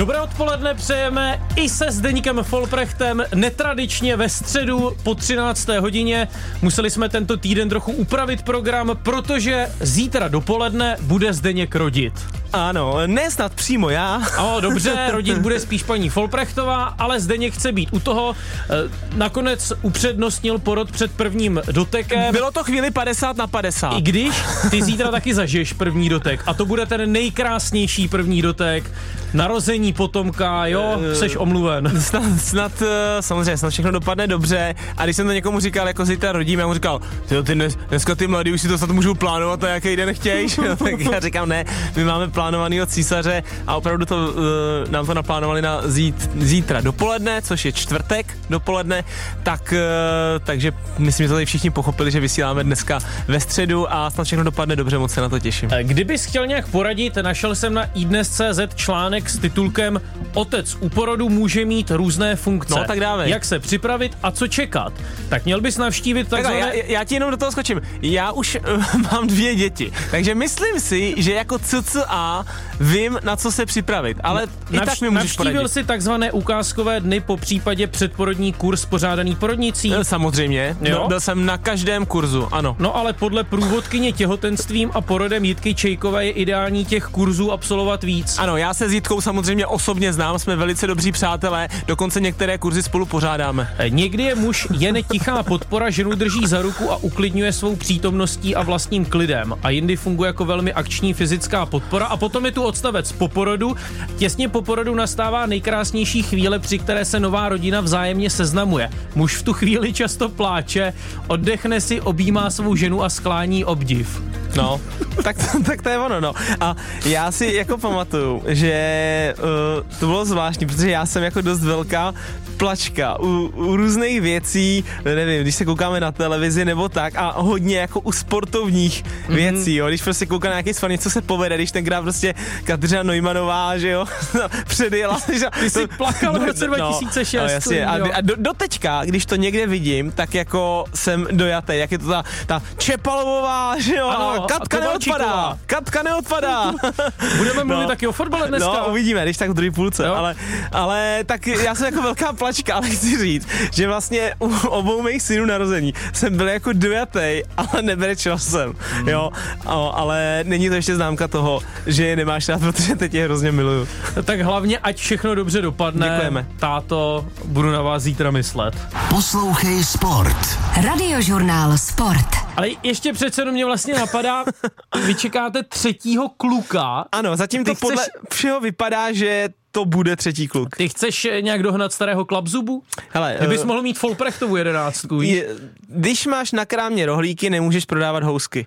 Dobré odpoledne přejeme i se Zdeníkem Folprechtem netradičně ve středu po 13. hodině. Museli jsme tento týden trochu upravit program, protože zítra dopoledne bude Zdeněk rodit. Ano, ne snad přímo já. O, dobře, rodit bude spíš paní Folprechtová, ale Zdeněk chce být u toho. E, nakonec upřednostnil porod před prvním dotekem. Bylo to chvíli 50 na 50. I když ty zítra taky zažiješ první dotek a to bude ten nejkrásnější první dotek, narození potomka, jo, seš omluven. Snad, snad eh, samozřejmě, snad všechno dopadne dobře. A když jsem to někomu říkal, jako zítra rodím, já mu říkal, ty, ty dnes, dneska ty mladí už si to snad můžou plánovat, a jaký den chtějš. tak já říkám, ne, my máme plánovaný od císaře a opravdu to, uh, nám to naplánovali na zít, zítra dopoledne, což je čtvrtek dopoledne, tak, uh, takže myslím, že to tady všichni pochopili, že vysíláme dneska ve středu a snad všechno dopadne dobře, moc se na to těším. Kdybys chtěl nějak poradit, našel jsem na iDnes.cz článek s titulkem Otec u porodu může mít různé funkce. No, tak dávej. Jak se připravit a co čekat. Tak měl bys navštívit takzvané... Tak já, já ti jenom do toho skočím. Já už uh, mám dvě děti, takže myslím si, že jako CCA vím, na co se připravit, ale i Navš- tak mi můžeš Navštívil poradit. si takzvané ukázkové dny po případě předporodní kurz pořádaný porodnicí? Eh, Samozřejmě, Jo? byl, byl jsem na každém kurzu, ano. No ale podle průvodkyně těhotenstvím a porodem Jitky Čejkové je ideální těch kurzů absolvovat víc. Ano, já se s Jitkou samozřejmě osobně znám, jsme velice dobří přátelé, dokonce některé kurzy spolu pořádáme. Někdy je muž jen tichá podpora, ženu drží za ruku a uklidňuje svou přítomností a vlastním klidem. A jindy funguje jako velmi akční fyzická podpora. A potom je tu odstavec po porodu. Těsně po porodu nastává nejkrásnější chvíle, při které se nová rodina vzájemně seznamuje. Muž v tu chvíli často pláče, oddechne si, objímá svou ženu a sklání obdiv. No, tak, tak to je ono, no. A já si jako pamatuju, že uh, to bylo zvláštní, protože já jsem jako dost velká plačka u, u různých věcí, nevím, když se koukáme na televizi nebo tak a hodně jako u sportovních mm-hmm. věcí, jo, když prostě koukám na nějaký svan, něco se povede, když tenkrát prostě Kateřina Neumannová, že jo, předjela. Že, Ty jsi plakal v roce 2006, No, jasně, a, a do, do teďka, když to někde vidím, tak jako jsem dojatý, jak je to ta, ta Čepalovová, že jo, Ano, Katka neodpadá, Katka neodpadá. Budeme mluvit No. taky o fotbale dneska. No, uvidíme, když tak v druhé půlce, Jo. ale, ale tak já jsem jako velká plačka, ale chci říct, že vlastně u obou mých synů narození jsem byl jako dojatý, ale nebrečel jsem, Hmm. jo, o, ale není to ještě známka toho, že je nemáš rád, protože teď je hrozně miluju. Tak hlavně, ať všechno dobře dopadne. Děkujeme. Táto, budu na vás zítra myslet. Poslouchej Sport. Radiožurnál Sport. Ale ještě přece jenom mě vlastně napadá, vy čekáte třetího kluka. Ano, zatím to podle chceš- všeho vypadá, že to bude třetí kluk. Ty chceš eh, nějak dohnat starého klapzubu? Hele, Ty bys eh, mohl mít Folprechtovu jedenáctku, je, když máš na krámě rohlíky, nemůžeš prodávat housky.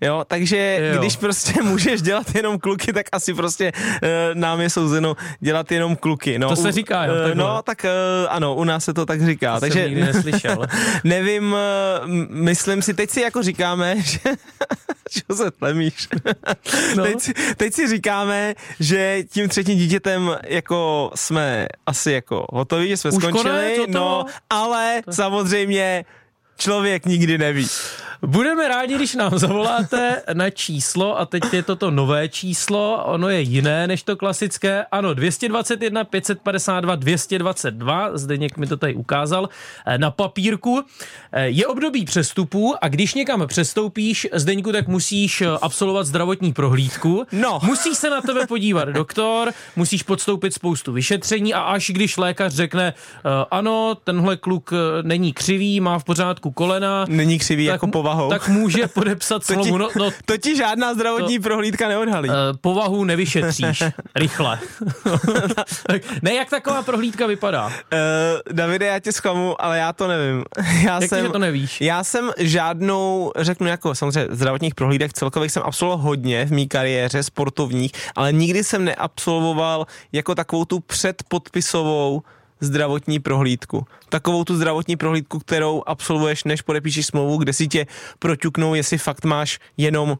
Jo, takže Jo. když prostě můžeš dělat jenom kluky, tak asi prostě e, nám je souzeno dělat jenom kluky. No, To se u- říká, jo, takhle. No, tak e, ano, u nás se to tak říká. To jsem takže nikdy neslyšel. nevím, m- myslím si, teď si jako říkáme, že čo se tlemíš? No. teď, si, teď si říkáme, že tím třetím dítětem jako jsme asi jako hotoví, že jsme Už skončili, konec, no, ale samozřejmě člověk nikdy neví. Budeme rádi, když nám zavoláte na číslo a teď je toto nové číslo, ono je jiné než to klasické. Ano, 221 552 222, Zdeněk mi to tady ukázal eh, na papírku. Eh, Je období přestupů a když někam přestoupíš, Zdeňku, tak musíš eh, absolvovat zdravotní prohlídku. No. Musí se na tebe podívat doktor, musíš podstoupit spoustu vyšetření a až když lékař řekne, ano, tenhle kluk není křivý, má v pořádku kolena, Není křivý tak, jako povahou. tak může podepsat to, slovu. No, no, to ti žádná zdravotní to- prohlídka neodhalí. eh, povahu nevyšetříš rychle. ne, jak taková prohlídka vypadá? Uh, Davide, já tě zklamu, ale já to nevím. Já Jak to, že to nevíš? Já jsem žádnou, řeknu jako samozřejmě zdravotních prohlídek celkových jsem absolvoval hodně v mý kariéře sportovních, ale nikdy jsem neabsolvoval jako takovou tu předpodpisovou zdravotní prohlídku. Takovou tu zdravotní prohlídku, kterou absolvuješ, než podepíšeš smlouvu, kde si tě proťuknou, jestli fakt máš jenom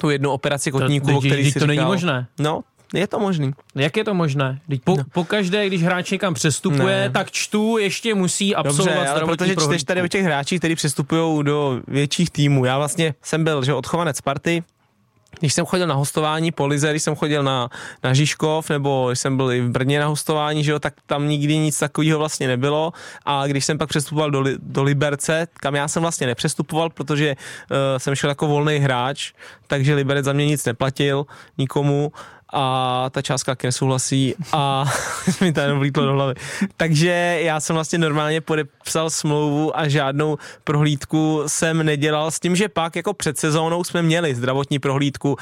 tu jednu operaci kotníku, To- o který jsi to není říkal. možné. No, je to možný. Jak je to možné? Teď po, no. po každé, když hráč někam přestupuje, Ne. tak čtu ještě musí absolvovat Dobře, ale protože čteš prohlídku. tady o těch hráčích, kteří přestupují do větších týmů. Já vlastně jsem byl, že odchovanec Sparty, když jsem chodil na hostování po Lize, když jsem chodil na, na Žižkov, nebo když jsem byl i v Brně na hostování, že jo, tak tam nikdy nic takového vlastně nebylo. A když jsem pak přestupoval do, do Liberce, kam já jsem vlastně nepřestupoval, protože uh, jsem šel jako volný hráč, takže Liberec za mě nic neplatil nikomu a ta částka taky nesouhlasí a mi to jenom vlítlo do hlavy. Takže já jsem vlastně normálně podepsal smlouvu a žádnou prohlídku jsem nedělal s tím, že pak jako před sezónou jsme měli zdravotní prohlídku,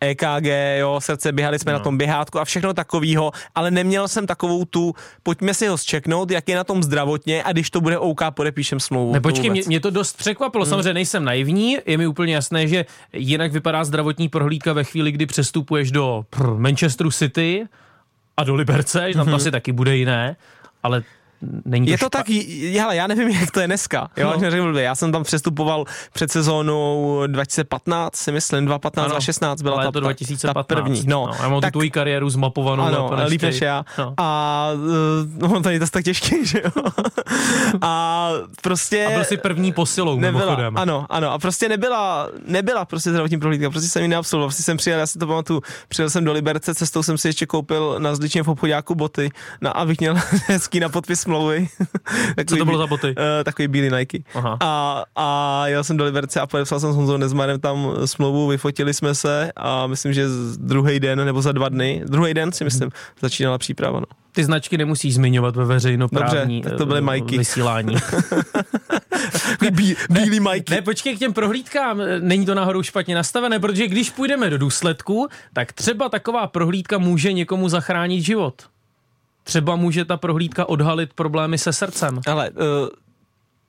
EKG, jo, srdce, běhali jsme no. na tom běhátku a všechno takového, ale neměl jsem takovou tu, pojďme si ho zčeknout, jak je na tom zdravotně a když to bude OK, podepíšem smlouvu. Ne, počkej, mě, mě, to dost překvapilo, hmm. samozřejmě nejsem naivní, je mi úplně jasné, že jinak vypadá zdravotní prohlídka ve chvíli, kdy přestupuješ do Manchesteru City a do Liberce, tam to mhm. asi taky bude jiné, ale Není to je to špa... tak, hele, já nevím, jak to je dneska. Jo, no. já jsem tam přestupoval před sezónou 2015, si myslím, 2015, 2016 byla ale ta, to 2015. ta první. No, no já mám tak, tu tvoji kariéru zmapovanou. Ano, líp než já. No. A no, to je to tak těžké, že jo. a prostě... A byl jsi první posilou, nebyla, mimochodem. Ano, ano. A prostě nebyla, nebyla prostě zdravotní prohlídka, prostě jsem ji neabsolvoval. Prostě jsem přijel, já si to pamatuju, přijel jsem do Liberce, cestou jsem si ještě koupil na zličně v obchodáku boty, na, abych měl hezký na podpis smlouvy. Co to bylo za boty? Uh, takový bílý Nike. Aha. A, a jel jsem do Liberce a podepsal jsem s Honzou Nezmarem tam smlouvu, vyfotili jsme se a myslím, že druhý den nebo za dva dny, druhý den si myslím, začínala příprava. No. Ty značky nemusíš zmiňovat ve veřejnoprávní Dobře, tak to byly majky. vysílání. Bí, bílý majky. Ne, počkej k těm prohlídkám, není to náhodou špatně nastavené, protože když půjdeme do důsledku, tak třeba taková prohlídka může někomu zachránit život. Třeba může ta prohlídka odhalit problémy se srdcem. Ale uh,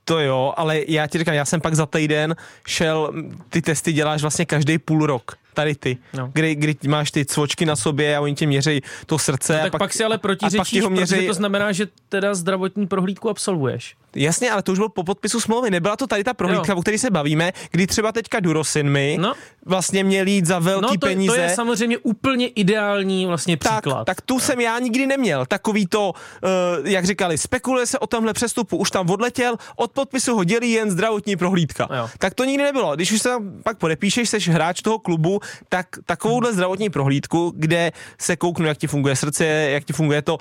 to jo, ale já ti říkám, já jsem pak za týden šel, ty testy děláš vlastně každý půl rok tady ty, no. kdy, kdy máš ty cvočky na sobě a oni tě měří to srdce. No, tak a pak, pak si ale protiřečíš, měřej... to znamená, že teda zdravotní prohlídku absolvuješ. Jasně, ale to už bylo po podpisu smlouvy. Nebyla to tady ta prohlídka, jo. o které se bavíme, kdy třeba teďka Durosinmi no. vlastně měl jít za velký no, to, peníze. to je samozřejmě úplně ideální vlastně příklad. Tak, tak tu no. jsem já nikdy neměl. Takový to, uh, jak říkali, spekuluje se o tomhle přestupu, už tam odletěl, od podpisu ho dělí jen zdravotní prohlídka. Jo. Tak to nikdy nebylo. Když už se tam pak podepíšeš, jsi hráč toho klubu, tak takovouhle hmm. zdravotní prohlídku, kde se kouknu, jak ti funguje srdce, jak ti funguje to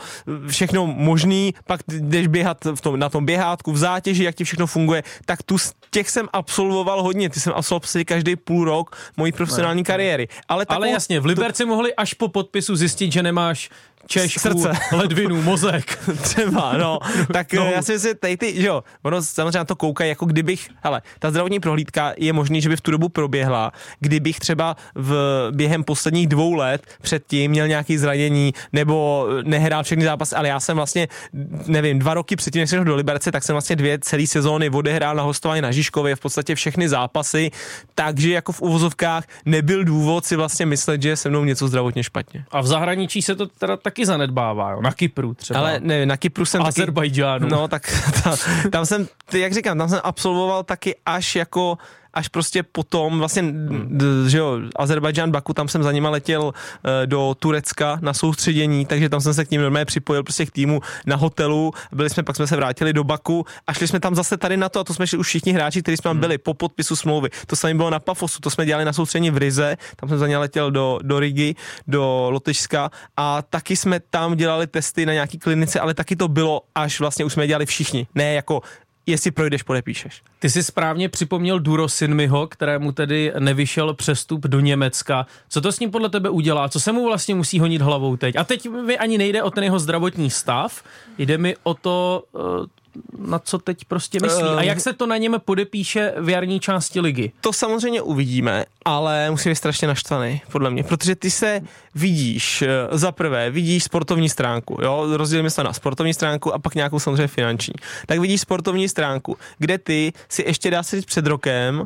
všechno možný, pak jdeš běhat v tom, na tom běhátku, v zátěži, jak ti všechno funguje, tak tu těch jsem absolvoval hodně. Ty jsem absolvoval prostě každý půl rok mojí profesionální no, kariéry. Ale, takovou, Ale jasně, v Liberci to... mohli až po podpisu zjistit, že nemáš češku, srdce, ledvinu, mozek. Třeba, no. tak no. já si myslím, tady ty, že jo, ono samozřejmě na to koukají, jako kdybych, hele, ta zdravotní prohlídka je možný, že by v tu dobu proběhla, kdybych třeba v během posledních dvou let předtím měl nějaký zranění nebo nehrál všechny zápasy, ale já jsem vlastně, nevím, dva roky předtím, než jsem do Liberce, tak jsem vlastně dvě celé sezóny odehrál na hostování na Žižkově, v podstatě všechny zápasy, takže jako v uvozovkách nebyl důvod si vlastně myslet, že je se mnou něco zdravotně špatně. A v zahraničí se to teda taky zanedbává, jo? na Kypru třeba. Ale ne, na Kypru jsem Azerbajdžánu. Taky, no tak tam, tam jsem, jak říkám, tam jsem absolvoval taky až jako až prostě potom, vlastně, že jo, Azerbajdžán, Baku, tam jsem za nima letěl e, do Turecka na soustředění, takže tam jsem se k ním normálně připojil prostě k týmu na hotelu, byli jsme, pak jsme se vrátili do Baku a šli jsme tam zase tady na to a to jsme šli už všichni hráči, kteří jsme tam hmm. byli po podpisu smlouvy. To samé bylo na Pafosu, to jsme dělali na soustředění v Rize, tam jsem za ně letěl do, do Rigi, do Lotyšska a taky jsme tam dělali testy na nějaký klinice, ale taky to bylo až vlastně už jsme dělali všichni, ne jako jestli projdeš, podepíšeš. Ty jsi správně připomněl Duro Sinmiho, kterému tedy nevyšel přestup do Německa. Co to s ním podle tebe udělá? Co se mu vlastně musí honit hlavou teď? A teď mi ani nejde o ten jeho zdravotní stav, jde mi o to, eh, na co teď prostě myslí. A jak se to na něm podepíše v jarní části ligy? To samozřejmě uvidíme, ale musí být strašně naštvaný, podle mě, protože ty se vidíš, eh, za prvé, vidíš sportovní stránku, jo, rozdělíme se na sportovní stránku a pak nějakou samozřejmě finanční. Tak vidíš sportovní stránku, kde ty si ještě dá se říct před rokem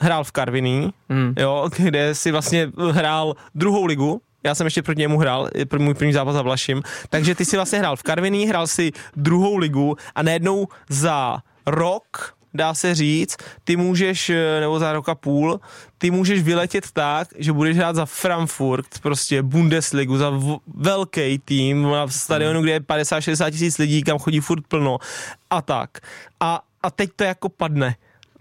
hrál v Karviní, hmm. jo, kde si vlastně hrál druhou ligu, já jsem ještě proti němu hrál, můj první zápas za Vlašim, takže ty si vlastně hrál v Karviní, hrál si druhou ligu a najednou za rok dá se říct, ty můžeš, nebo za rok a půl, ty můžeš vyletět tak, že budeš hrát za Frankfurt, prostě Bundesligu, za v- velký tým na stadionu, kde je 50-60 tisíc lidí, kam chodí furt plno a tak. A, a teď to jako padne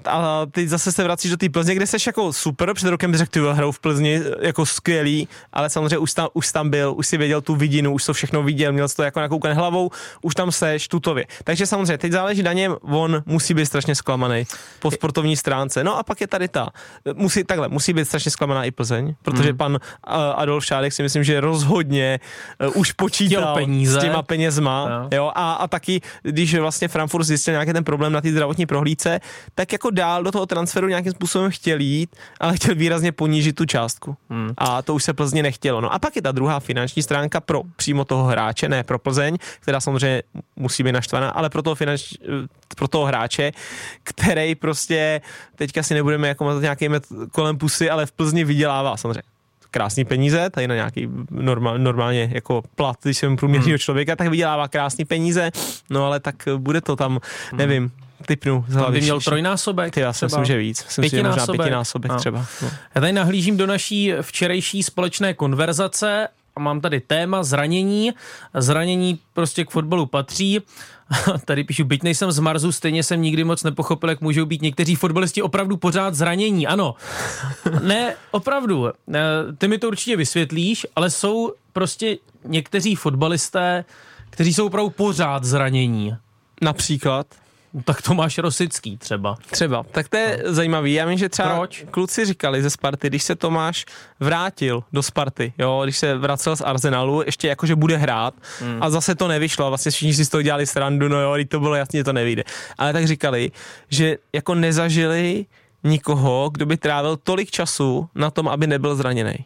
a ty zase se vracíš do té Plzně, kde seš jako super, před rokem řekl, ty hrou v Plzni jako skvělý, ale samozřejmě už tam, už tam byl, už si věděl tu vidinu, už to všechno viděl, měl jsi to jako nakoukan hlavou, už tam seš tutově. Takže samozřejmě teď záleží na něm, on musí být strašně zklamaný po sportovní stránce. No a pak je tady ta, musí takhle, musí být strašně zklamaná i Plzeň, protože mm. pan uh, Adolf Šádek si myslím, že rozhodně uh, už počítal peníze. s těma penězma, No. jo, a, a taky, když vlastně Frankfurt zjistil nějaký ten problém na té zdravotní prohlídce, tak jako dál do toho transferu nějakým způsobem chtěl jít, ale chtěl výrazně ponížit tu částku. Hmm. A to už se Plzně nechtělo. No a pak je ta druhá finanční stránka pro přímo toho hráče, ne pro Plzeň, která samozřejmě musí být naštvaná, ale pro toho, finanč, pro toho hráče, který prostě teďka si nebudeme jako mazat nějaký met kolem pusy, ale v Plzni vydělává samozřejmě krásný peníze, tady na nějaký normál, normálně jako plat, když jsem průměrného hmm. člověka, tak vydělává krásný peníze, no ale tak bude to tam, nevím, typnu Tam by měl trojnásobek. Ty, já si myslím, že víc. Myslím si, že možná Pětinásobek. pětinásobek No. třeba. No. Já tady nahlížím do naší včerejší společné konverzace a mám tady téma zranění. Zranění prostě k fotbalu patří. Tady píšu, byť nejsem z Marzu, stejně jsem nikdy moc nepochopil, jak můžou být někteří fotbalisti opravdu pořád zranění. Ano, ne, opravdu. Ty mi to určitě vysvětlíš, ale jsou prostě někteří fotbalisté, kteří jsou opravdu pořád zranění. Například. Tak Tomáš Rosický třeba. Třeba. Tak to je no. zajímavý. Já vím, že třeba Proč? kluci říkali ze Sparty, když se Tomáš vrátil do Sparty, jo, když se vracel z Arsenalu, ještě jako, že bude hrát hmm. a zase to nevyšlo. a Vlastně všichni si z toho dělali srandu, no jo, to bylo jasně, že to nevyjde. Ale tak říkali, že jako nezažili nikoho, kdo by trávil tolik času na tom, aby nebyl zraněný.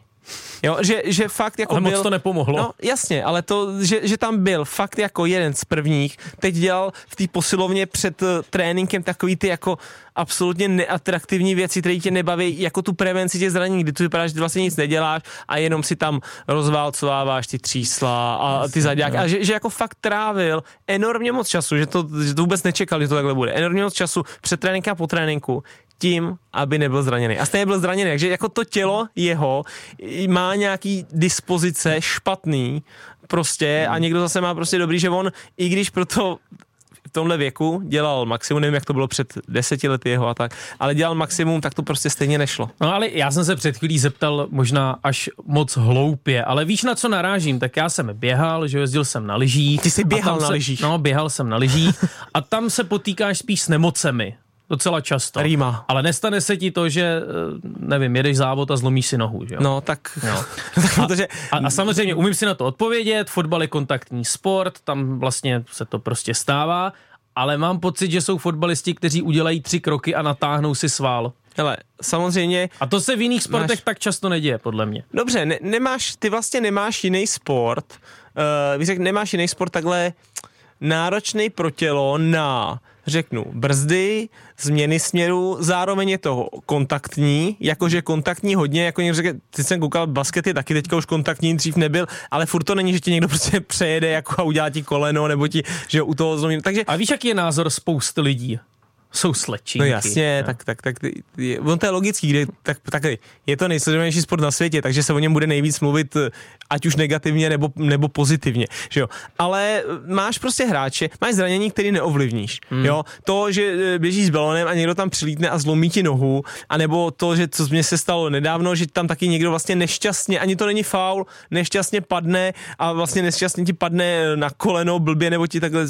Jo, že, že fakt jako Ale moc byl, to nepomohlo. No jasně, ale to, že, že tam byl fakt jako jeden z prvních, teď dělal v té posilovně před uh, tréninkem takový ty jako absolutně neatraktivní věci, které tě nebaví, jako tu prevenci těch zranění, kdy tu vypadá, že ty vlastně nic neděláš a jenom si tam rozválcováváš ty třísla a ty zaďáky. A že, že, jako fakt trávil enormně moc času, že to, že to vůbec nečekal, že to takhle bude. Enormně moc času před tréninkem a po tréninku tím, aby nebyl zraněný. A stejně byl zraněný, takže jako to tělo jeho má nějaký dispozice špatný prostě a někdo zase má prostě dobrý, že on, i když proto v tomhle věku dělal maximum, nevím, jak to bylo před deseti lety jeho a tak, ale dělal maximum, tak to prostě stejně nešlo. No ale já jsem se před chvílí zeptal možná až moc hloupě, ale víš na co narážím, tak já jsem běhal, že jezdil jsem na lyžích. Ty jsi běhal na se, lyžích. No, běhal jsem na lyžích a tam se potýkáš spíš s nemocemi. Docela často. Rýma. Ale nestane se ti to, že, eh, nevím, jedeš závod a zlomíš si nohu, že jo? No, tak, Jo. tak protože A, a samozřejmě umím si na to odpovědět, fotbal je kontaktní sport, tam vlastně se to prostě stává, ale mám pocit, že jsou fotbalisti, kteří udělají tři kroky a natáhnou si sval. hele, samozřejmě A to se v jiných sportech Máš- tak často neděje, podle mě. Dobře, ne, nemáš, ty vlastně nemáš jiný sport, uh, bych řekl, nemáš jiný sport takhle náročný pro tělo na, řeknu, brzdy, změny směru, zároveň je to kontaktní, jakože kontaktní hodně, jako někdo řekl, ty jsem koukal, basket je taky teďka už kontaktní, dřív nebyl, ale furt to není, že ti někdo prostě přejede jako a udělá ti koleno, nebo ti, že u toho zlomí, takže A víš, jaký je názor spousty lidí? Jsou slečinky. No jasně, No. tak, tak, tak, je, on to je logický, kde, tak, tak je to nejsledovanější sport na světě, takže se o něm bude nejvíc mluvit, ať už negativně nebo, nebo pozitivně, že jo. Ale máš prostě hráče, máš zranění, který neovlivníš, hmm. jo. To, že eh, běžíš s balonem a někdo tam přilítne a zlomí ti nohu, anebo to, že co mně se stalo nedávno, že tam taky někdo vlastně nešťastně, ani to není faul, nešťastně padne a vlastně nešťastně ti padne na koleno blbě, nebo ti takhle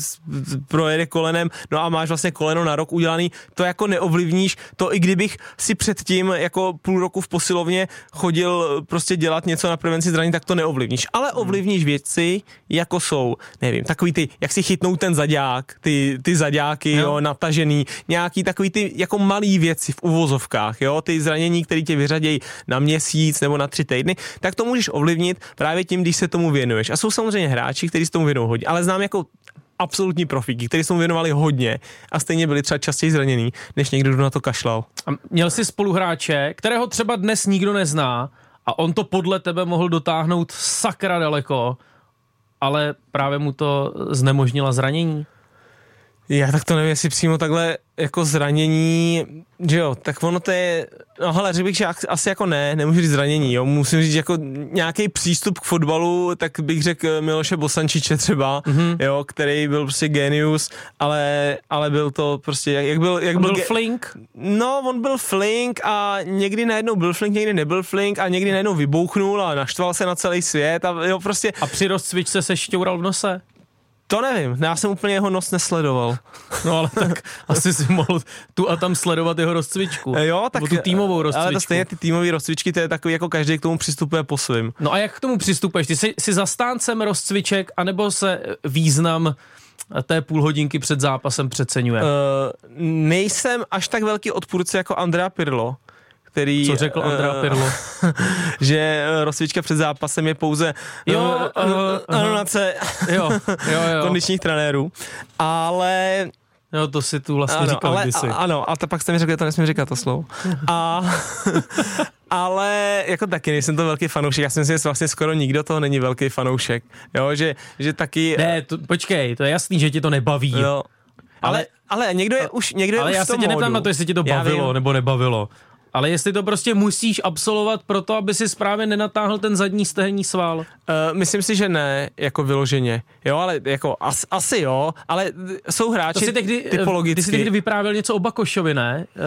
projede kolenem, no a máš vlastně koleno na rok udělaný, to jako neovlivníš, to i kdybych si předtím jako půl roku v posilovně chodil prostě dělat něco na prevenci zranění, tak to neovlivníš. Ale ovlivníš věci, jako jsou, nevím, takový ty, jak si chytnou ten zaďák, ty, ty zaďáky, No. jo, natažený, nějaký takový ty jako malý věci v uvozovkách, jo, ty zranění, které tě vyřadějí na měsíc nebo na tři týdny, tak to můžeš ovlivnit právě tím, když se tomu věnuješ. A jsou samozřejmě hráči, kteří se tomu věnují hodně, ale znám jako absolutní profíky, kteří tomu věnovali hodně a stejně byli třeba častěji zranění, než někdo, kdo na to kašlal. A měl jsi spoluhráče, kterého třeba dnes nikdo nezná a on to podle tebe mohl dotáhnout sakra daleko, ale právě mu to znemožnila zranění. Já tak to nevím, jestli přímo takhle jako zranění, že jo, tak ono to je, no hele, řekl bych, že asi jako ne, nemůžu říct zranění, jo, musím říct jako nějaký přístup k fotbalu, tak bych řekl Miloše Bosančiče třeba, mm-hmm. jo, který byl prostě genius, ale, ale byl to prostě, jak, jak byl, jak byl, byl ge- flink? No, on byl flink a někdy najednou byl flink, někdy nebyl flink a někdy najednou vybouchnul a naštval se na celý svět a jo, prostě. A při rozcvičce se šťoural v nose? To nevím, já jsem úplně jeho nos nesledoval. No ale tak asi si mohl tu a tam sledovat jeho rozcvičku. Jo, tak Nebo tu týmovou rozcvičku. Ale to stejně ty týmové rozcvičky, to je takový, jako každý k tomu přistupuje po svým. No a jak k tomu přistupuješ? Ty jsi, jsi zastáncem rozcviček, anebo se význam té půl hodinky před zápasem přeceňuje? Uh, nejsem až tak velký odpůrce jako Andrea Pirlo, který... Co řekl Andrea Pirlo? že rozcvička před zápasem je pouze jo, uh, anonace jo, jo, jo. kondičních trenérů, ale... Jo, to si tu vlastně ano, říkal ale, kdysi. A, ano, a to pak jste mi řekl, že to nesmím říkat to slovo. A, ale jako taky nejsem to velký fanoušek, já si myslím, že vlastně skoro nikdo toho není velký fanoušek, jo, že, že taky... Ne, to, počkej, to je jasný, že ti to nebaví. Jo. Ale, ale, ale někdo je už, někdo je ale už já se tě neptám na to, jestli ti to bavilo nebo nebavilo. Ale jestli to prostě musíš absolvovat proto, aby si správně nenatáhl ten zadní stehenní sval? Uh, myslím si, že ne, jako vyloženě. Jo, ale jako as, asi jo, ale jsou hráči to si tehdy, typologicky. Ty jsi tehdy vyprávěl něco o Bakošovi, ne? Uh,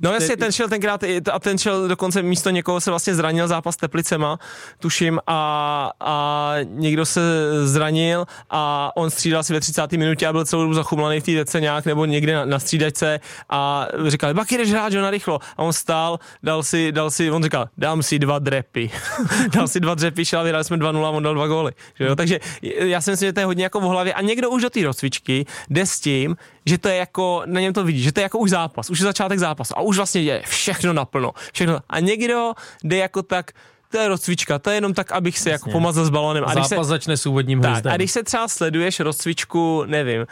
no jasně, te... ten šel tenkrát a ten šel dokonce místo někoho se vlastně zranil zápas Teplicema, tuším, a, a někdo se zranil a on střídal si ve 30. minutě a byl celou dobu zachumlaný v té nějak nebo někde na, na střídačce a říkali, Baky, jdeš hrát, že na rychlo. A on stál hrál, dal si, dal si, on říkal, dám si dva drepy. dal si dva drepy, šel a vyhrali jsme 2-0 a on dal dva góly. Že jo? Takže já si myslím, že to je hodně jako v hlavě a někdo už do té rozcvičky jde s tím, že to je jako, na něm to vidí, že to je jako už zápas, už je začátek zápasu a už vlastně je všechno naplno. Všechno. A někdo jde jako tak, to je rozcvička, to je jenom tak, abych se jako pomazal s balonem. A Zápas se, začne s úvodním tak, hvězdem. A když se třeba sleduješ rozcvičku, nevím, uh,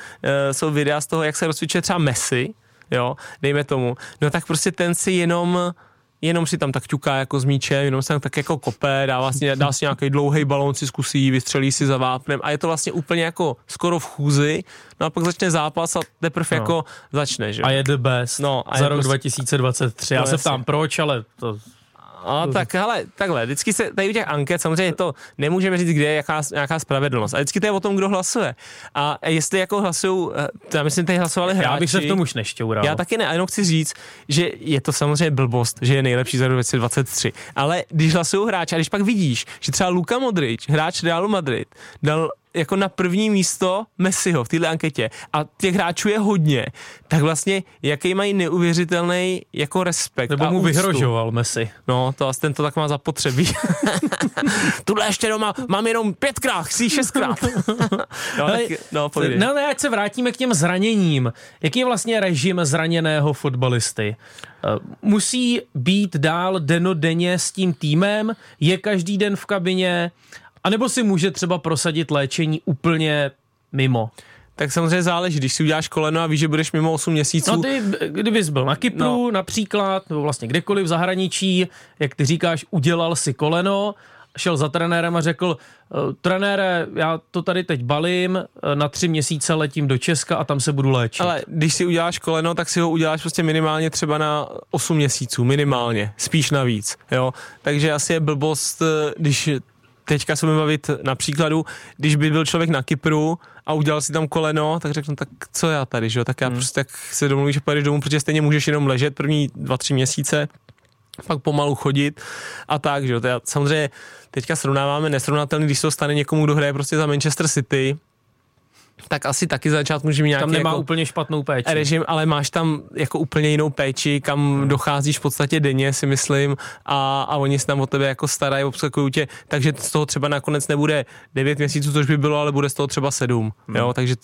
jsou videa z toho, jak se rozcvičuje třeba Messi, jo, dejme tomu, no tak prostě ten si jenom jenom si tam tak ťuká jako s míčem, jenom se tam tak jako kope, dá, vlastně, dá si nějaký dlouhý balón, si zkusí, vystřelí si za vápnem a je to vlastně úplně jako skoro v chůzi, no a pak začne zápas a teprve no. jako začne, že? A je the best no, a za rok prostě... 2023. Já se ptám proč, ale to a tak hele, takhle, vždycky se tady u těch anket, samozřejmě to nemůžeme říct, kde je jaká, nějaká spravedlnost. A vždycky to je o tom, kdo hlasuje. A jestli jako hlasují, eh, já myslím, tady hlasovali hráči. Já bych se v tom už nešťoural. Já taky ne, a jenom chci říct, že je to samozřejmě blbost, že je nejlepší za 2023. Ale když hlasují hráči, a když pak vidíš, že třeba Luka Modrič, hráč Realu Madrid, dal jako na první místo Messiho v této anketě a těch hráčů je hodně, tak vlastně jaký mají neuvěřitelný jako respekt Nebo mu úctu. vyhrožoval Messi. No, to asi ten to tak má zapotřebí. Tuhle ještě doma mám jenom pětkrát, chci šestkrát. no, tak, no, no, ne, ať se vrátíme k těm zraněním. Jaký je vlastně režim zraněného fotbalisty? Eh, musí být dál denodenně s tím týmem, je každý den v kabině, a nebo si může třeba prosadit léčení úplně mimo? Tak samozřejmě záleží, když si uděláš koleno a víš, že budeš mimo 8 měsíců. No ty, kdybys byl na Kypru no. například, nebo vlastně kdekoliv v zahraničí, jak ty říkáš, udělal si koleno, šel za trenérem a řekl, eh, trenére, já to tady teď balím, eh, na tři měsíce letím do Česka a tam se budu léčit. Ale když si uděláš koleno, tak si ho uděláš prostě minimálně třeba na 8 měsíců, minimálně, spíš navíc, jo. Takže asi je blbost, eh, když teďka se budeme bavit na příkladu, když by byl člověk na Kypru a udělal si tam koleno, tak řeknu, tak co já tady, že jo? Tak já hmm. prostě tak se domluvíš, že pojedeš domů, protože stejně můžeš jenom ležet první dva, tři měsíce, pak pomalu chodit a tak, že jo? Samozřejmě teďka srovnáváme nesrovnatelný, když se to stane někomu, kdo hraje prostě za Manchester City, tak asi taky za začátku může mít nějaký Tam nemá jako úplně špatnou péči. Režim, ale máš tam jako úplně jinou péči, kam hmm. docházíš v podstatě denně, si myslím, a, a oni se tam o tebe jako starají, obskakují tě, takže z toho třeba nakonec nebude 9 měsíců, což by bylo, ale bude z toho třeba 7, hmm. jo, takže,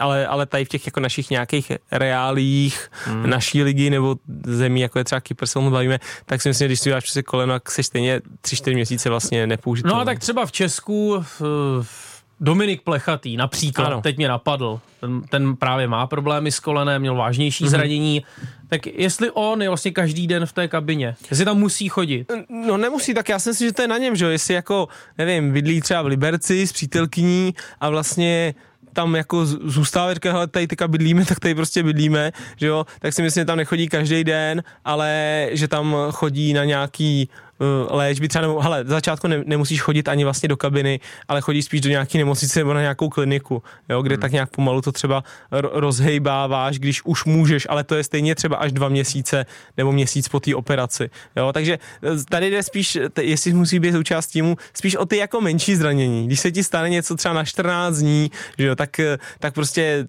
ale, ale tady v těch jako našich nějakých reálích hmm. naší ligy nebo zemí, jako je třeba Kypr, se bavíme, tak si myslím, že když si dáš přes koleno, tak jsi stejně 3-4 měsíce vlastně nepoužitelný. No a tak třeba v Česku v Dominik Plechatý například, ano. teď mě napadl, ten, ten právě má problémy s kolenem, měl vážnější mm-hmm. zranění, tak jestli on je vlastně každý den v té kabině, jestli tam musí chodit? No nemusí, tak já si myslím, že to je na něm, že jo, jestli jako, nevím, bydlí třeba v Liberci s přítelkyní a vlastně tam jako z- zůstává, říká, hele, tady teďka bydlíme, tak tady prostě bydlíme, že jo, tak si myslím, že tam nechodí každý den, ale že tam chodí na nějaký uh, léčby, třeba nebo, hele, začátku ne, nemusíš chodit ani vlastně do kabiny, ale chodíš spíš do nějaké nemocnice nebo na nějakou kliniku, jo, kde hmm. tak nějak pomalu to třeba ro- rozhejbáváš, když už můžeš, ale to je stejně třeba až dva měsíce nebo měsíc po té operaci, jo, takže eh, tady jde spíš, t- jestli musí být součást týmu, spíš o ty jako menší zranění, když se ti stane něco třeba na 14 dní, že jo, tak, eh, tak prostě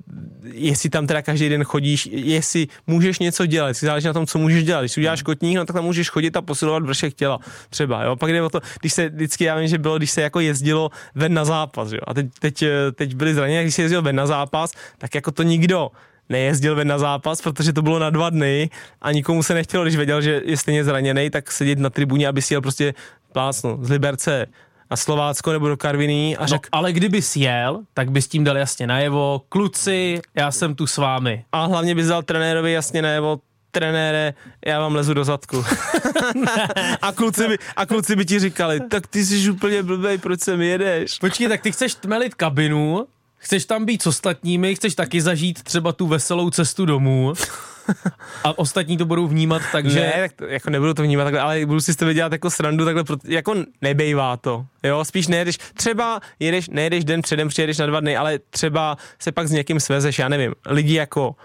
jestli tam teda každý den chodíš, jestli můžeš něco dělat, záleží na tom, co můžeš dělat, když uděláš kotník, no tak tam můžeš chodit a posilovat vršek těla, třeba, jo, pak jde o to, když se vždycky, já vím, že bylo, když se jako jezdilo ven na zápas, jo, a teď, teď, eh, teď byli zraněni, když se jezdilo ven na zápas, tak jako to nikdo nejezdil ven na zápas, protože to bylo na dva dny a nikomu se nechtělo, když věděl, že je stejně zraněný, tak sedět na tribuně, aby si jel prostě plácnu z Liberce na Slovácko nebo do Karviní a No, řekl, ale kdyby jel, tak bys tím dal jasně najevo, kluci, já jsem tu s vámi. a hlavně bys dal trenérovi jasně nebo trenére, já vám lezu do zadku. a, kluci by, a kluci by ti říkali, tak ty jsi úplně blbej, proč sem jedeš? Počkej, tak ty chceš tmelit kabinu, chceš tam být s ostatními, chceš taky zažít třeba tu veselou cestu domů a ostatní to budou vnímat tak, Že... Ne, tak to, jako nebudu to vnímat takhle, ale budu si z tebe dělat jako srandu takhle, jako nebejvá to, jo, spíš nejedeš, třeba jedeš, nejedeš den předem, přijedeš na dva dny, ale třeba se pak s někým svezeš, já nevím, lidi jako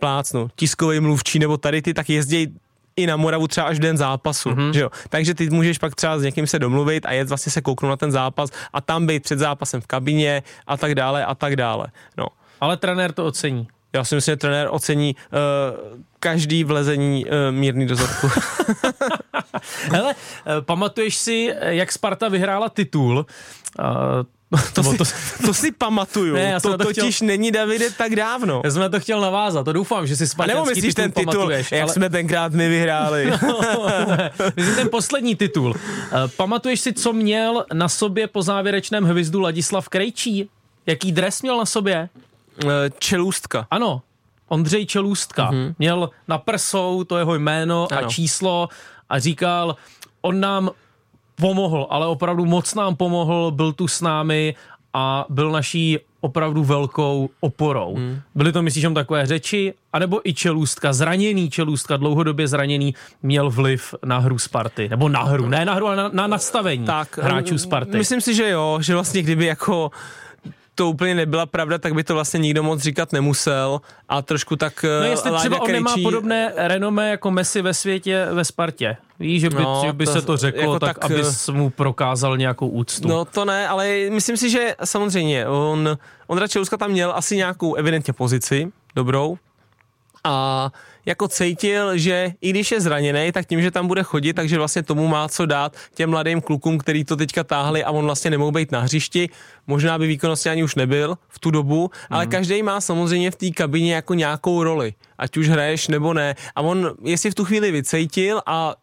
plácnu, tiskový mluvčí nebo tady ty, tak jezdí i na Moravu třeba až den zápasu, mm-hmm. že jo. Takže ty můžeš pak třeba s někým se domluvit a jet vlastně se kouknout na ten zápas a tam být před zápasem v kabině a tak dále a tak dále. No. Ale trenér to ocení. Já si myslím, že trenér ocení uh, každý vlezení uh, mírný do zadku. Hele, eh, pamatuješ si, jak Sparta vyhrála titul? Uh, To, to, si, to, to si pamatuju, Ne, já to to chtěl- totiž není Davide tak dávno. já jsem na to chtěl navázat, to doufám, že si spartanský nebo myslíš ten titul, pamatuješ, jak ale... jsme tenkrát my vyhráli? Myslím ten poslední titul. Eh, Pamatuješ si, co měl na sobě po závěrečném hvizdu Ladislav Krejčí? Jaký dres měl na sobě? Eh, Čelůstka. Ano, Ondřej Čelůstka. Mm-hmm. Měl na prsou to jeho jméno Ano. a číslo a říkal, on nám pomohl, ale opravdu moc nám pomohl, byl tu s námi a byl naší opravdu velkou oporou. Hmm. Byly to, myslíš, jenom takové řeči, anebo i čelůstka, zraněný čelůstka, dlouhodobě zraněný, měl vliv na hru Sparty, nebo na hru, ne na hru, ale na, na nastavení tak, hráčů Sparty. Myslím si, že jo, že vlastně kdyby jako to úplně nebyla pravda, tak by to vlastně nikdo moc říkat nemusel a trošku tak No eh, jestli Láďa třeba on nemá Krejčí- podobné renomé jako Messi ve světě ve Spartě. Víš, že by, No, že by to- se to řeklo, jako tak, tak, aby eh, mu prokázal nějakou úctu. No to ne, ale myslím si, že samozřejmě on, Ondra Čeluska tam měl asi nějakou evidentně pozici, dobrou, a jako cítil, že i když je zraněný, tak tím, že tam bude chodit, takže vlastně tomu má co dát těm mladým klukům, který to teďka táhli a on vlastně nemohl být na hřišti. Možná by výkonnostně ani už nebyl v tu dobu, ale každý má samozřejmě v té kabině jako nějakou roli, ať už hraješ nebo ne. A on, jestli v tu chvíli vycejtil a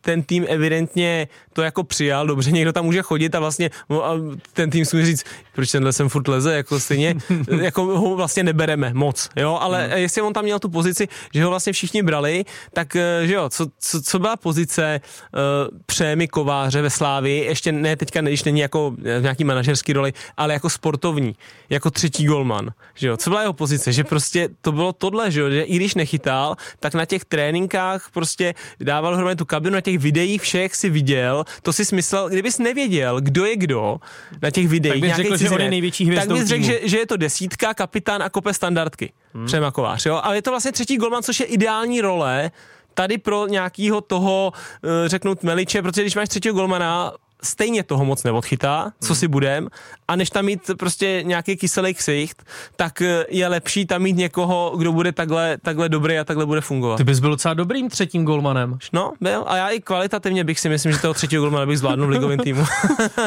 ten tým evidentně to jako přijal, dobře, někdo tam může chodit a vlastně no, a ten tým si říct, proč tenhle sem furt leze, jako stejně, jako ho vlastně nebereme moc, jo, ale hmm. jestli on tam měl tu pozici, že ho vlastně všichni brali, tak eh, že jo, co, co, co byla pozice uh, Přémy Kováře ve Slávii, ještě ne teďka, když není jako v nějaký manažerský roli, ale jako sportovní, jako třetí golman, že jo, co byla jeho pozice, že prostě to bylo tohle, že jo, že i když nechytal, tak na těch tréninkách prostě dával dohromady tu kabinu, na těch videích všech si viděl, to si smyslel, kdybys nevěděl, kdo je kdo na těch videích, Tak bys řekl, že on je cizinec, největší tak bys řekl, že, že je to desítka, kapitán a kope standardky. Hmm. Přema Kovář, jo, ale je to vlastně třetí golman, což je ideální role tady pro nějakýho toho, eh, řeknu, tmeliče, protože když máš třetího golmana, stejně toho moc neodchytá, co si budem, a než tam mít prostě nějaký kyselý ksicht, tak eh, je lepší tam mít někoho, kdo bude takhle, takhle dobrý a takhle bude fungovat. Ty bys byl docela dobrým třetím golmanem. No, byl. A já i kvalitativně bych si myslím, že toho třetího golmana bych zvládnul v ligovém týmu.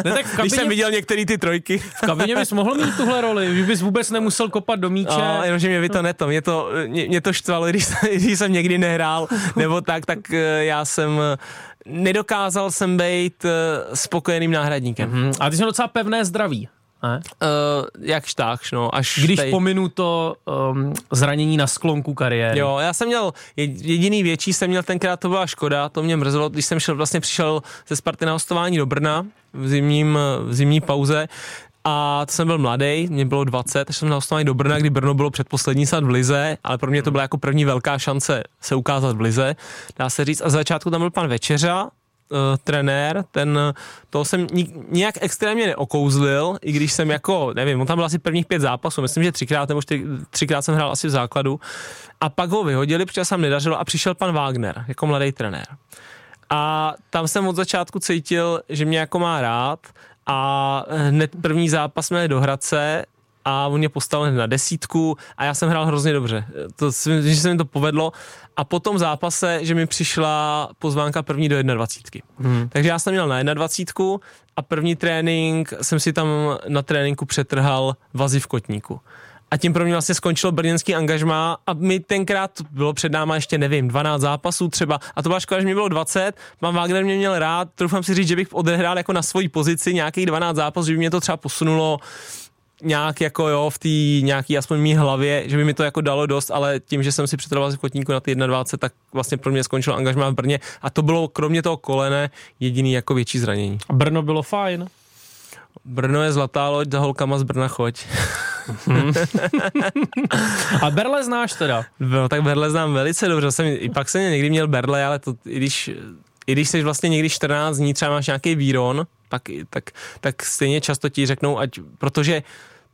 Ne, tak v Když kabině, jsem viděl některé ty trojky. v kabině bys mohl mít tuhle roli, že bys vůbec nemusel kopat do míče. A jenomže mě by to neto, mě to, mě, mě to štvalo, když, když jsem někdy nehrál, nebo tak, tak eh, já jsem, nedokázal jsem být eh, spokojeným náhradníkem. Hm, A ty jsi docela pevné zdraví. Ne? Uh, jak štákš, no, až Když tady- pominu to um, zranění na sklonku kariéry. Jo, já jsem měl, jed- jediný větší jsem měl tenkrát, to byla škoda, to mě mrzelo, když jsem šel, vlastně přišel ze Sparty na hostování do Brna v, zimním, v zimní pauze A jsem byl mladý, mě bylo 20, takže jsem naostovaný do Brna, kdy Brno bylo předposlední sad v Lize, ale pro mě to byla jako první velká šance se ukázat v Lize, dá se říct. A za začátku tam byl pan Večeřa, uh, trenér, ten, toho jsem ni, nijak extrémně neokouzlil, i když jsem jako, nevím, on tam byl asi prvních pět zápasů, myslím, že třikrát nebo čtyři, třikrát jsem hrál asi v základu a pak ho vyhodili, protože se nedařilo a přišel pan Wagner jako mladý trenér. A tam jsem od začátku cítil, že mě jako má rád a hned první zápas jsme do Hradce a on mě postavil na desítku a já jsem hrál hrozně dobře. To, že se mi to povedlo a po tom zápase, že mi přišla pozvánka první do 21. Hmm. Takže já jsem měl na 21 a první trénink jsem si tam na tréninku přetrhal vazy v kotníku a tím pro mě vlastně skončilo brněnský angažmá a mi tenkrát bylo před náma ještě nevím, 12 zápasů třeba a to byla škoda, že mi bylo 20, pan Wagner mě měl rád, troufám si říct, že bych odehrál jako na svoji pozici nějakých 12 zápasů, že by mě to třeba posunulo nějak jako jo, v té nějaký aspoň mý hlavě, že by mi to jako dalo dost, ale tím, že jsem si přetrval z kotníku na ty 21, tak vlastně pro mě skončil angažmá v Brně a to bylo kromě toho kolene jediný jako větší zranění. A Brno bylo fajn. Brno je zlatá loď, za holkama z Brna choď. A Berle znáš teda? No, tak Berle znám velice dobře. Jsem, I pak jsem někdy měl Berle, ale to, i když, i když jsi vlastně někdy 14 dní, třeba máš nějaký výron, pak, tak, tak stejně často ti řeknou, ať, protože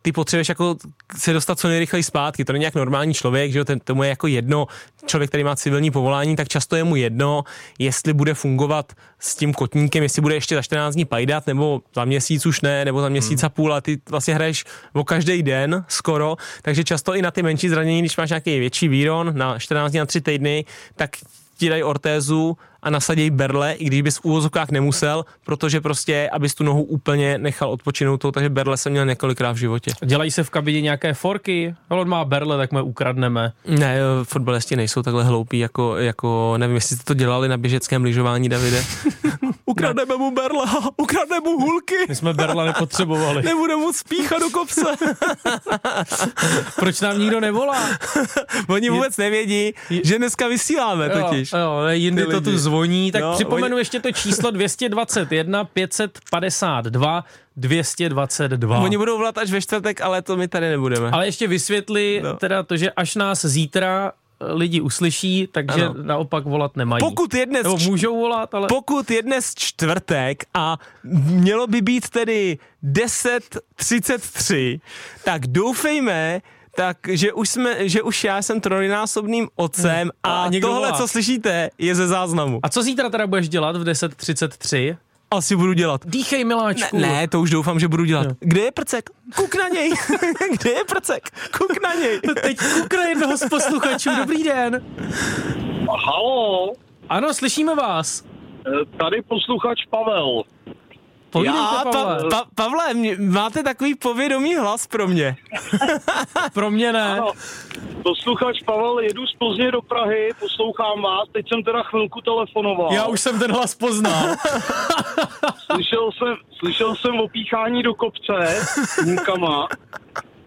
ty potřebuješ jako se dostat co nejrychleji zpátky. To není jak normální člověk, že jo, ten, tomu je jako jedno, člověk, který má civilní povolání, tak často je mu jedno, jestli bude fungovat s tím kotníkem, jestli bude ještě za 14 dní pajdat, nebo za měsíc už ne, nebo za měsíc hmm. a půl, a ty vlastně hraješ o každý den skoro, takže často i na ty menší zranění, když máš nějaký větší výron na 14 dní, na 3 týdny, tak ti dají ortézu a nasaděj berle, i když bys v úvozovkách nemusel, protože prostě, abys tu nohu úplně nechal odpočinout, to, takže berle jsem měl několikrát v životě. Dělají se v kabině nějaké forky? No, on má berle, tak my ukradneme. Ne, fotbalisti nejsou takhle hloupí, jako, jako nevím, jestli jste to dělali na běžeckém lyžování, Davide. ukradneme mu berle, ukradneme mu hulky. My jsme berle nepotřebovali. Nebude mu spíchat do kopce. Proč nám nikdo nevolá? Oni vůbec nevědí, že dneska vysíláme totiž. Jo, jo jindy to tu zvoní, tak no, připomenu oni... ještě to číslo 221 552 222. Oni budou volat až ve čtvrtek, ale to my tady nebudeme. Ale ještě vysvětli no. teda to, že až nás zítra eh, lidi uslyší, takže ano. naopak volat nemají. Pokud je dnes, Nebo můžou volat, ale... Pokud je dnes čtvrtek a mělo by být tedy 10.33, tak doufejme, tak že už, jsme, že už já jsem trojnásobným otcem a, a tohle, volá. co slyšíte, je ze záznamu. A co zítra teda budeš dělat v 10.33? Asi budu dělat. Dýchej, miláčku. Ne, ne, to už doufám, že budu dělat. Kde je prcek? Kuk na něj. Kde je prcek? Kuk na něj. Teď kuk na jednoho z posluchačů. Dobrý den. Halo. Ano, slyšíme vás. Eh, tady posluchač Pavel. Povídejte, Já, Pavle. Pa, pa, Pavle, mě, máte takový povědomý hlas pro mě. pro mě ne. Ano. Posluchač Pavel, jedu z Plzně do Prahy, poslouchám vás, teď jsem teda chvilku telefonoval. Já už jsem ten hlas poznal. slyšel, jsem, slyšel jsem opíchání do kopce s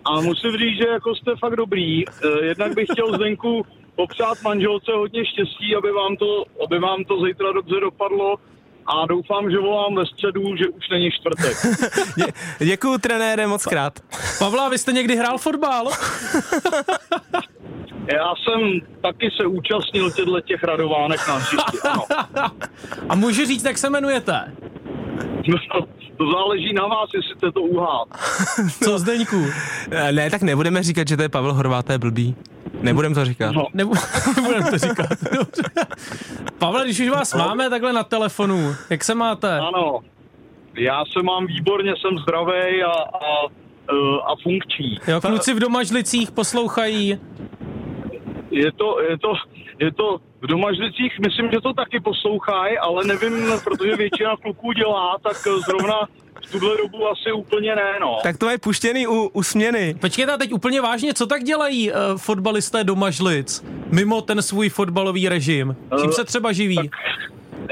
a musím říct, že jako jste fakt dobrý. Eh, jednak bych chtěl Zdenku popřát manželce hodně štěstí, aby vám to, aby vám to zítra dobře dopadlo a doufám, že volám ve středu, že už není čtvrtek. Dě, děkuju trenére moc krát. Pavla, vy jste někdy hrál fotbal? Já jsem taky se účastnil těchto těch radovánek na hřišti, ano. A můžu říct, jak se jmenujete? No, to záleží na vás, jestli jste to uhát. Co Zdeňku? Ne, tak nebudeme říkat, že to je Pavel Horvát, to je blbý. Nebudem to říkat. No. nebudem to říkat. Pavel, když už vás máme takhle na telefonu, jak se máte? Ano, já se mám výborně, jsem zdravý a, a, a funkční. Jo, kluci v domažlicích poslouchají. Je to, je to, je to v domažlicích, myslím, že to taky poslouchají, ale nevím, protože většina kluků dělá, tak zrovna v tuhle dobu asi úplně ne, no. Tak to je puštěný u, u směny. Počkejte, teď úplně vážně, co tak dělají uh, fotbalisté domažlic, mimo ten svůj fotbalový režim? Čím uh, se třeba živí? Tak,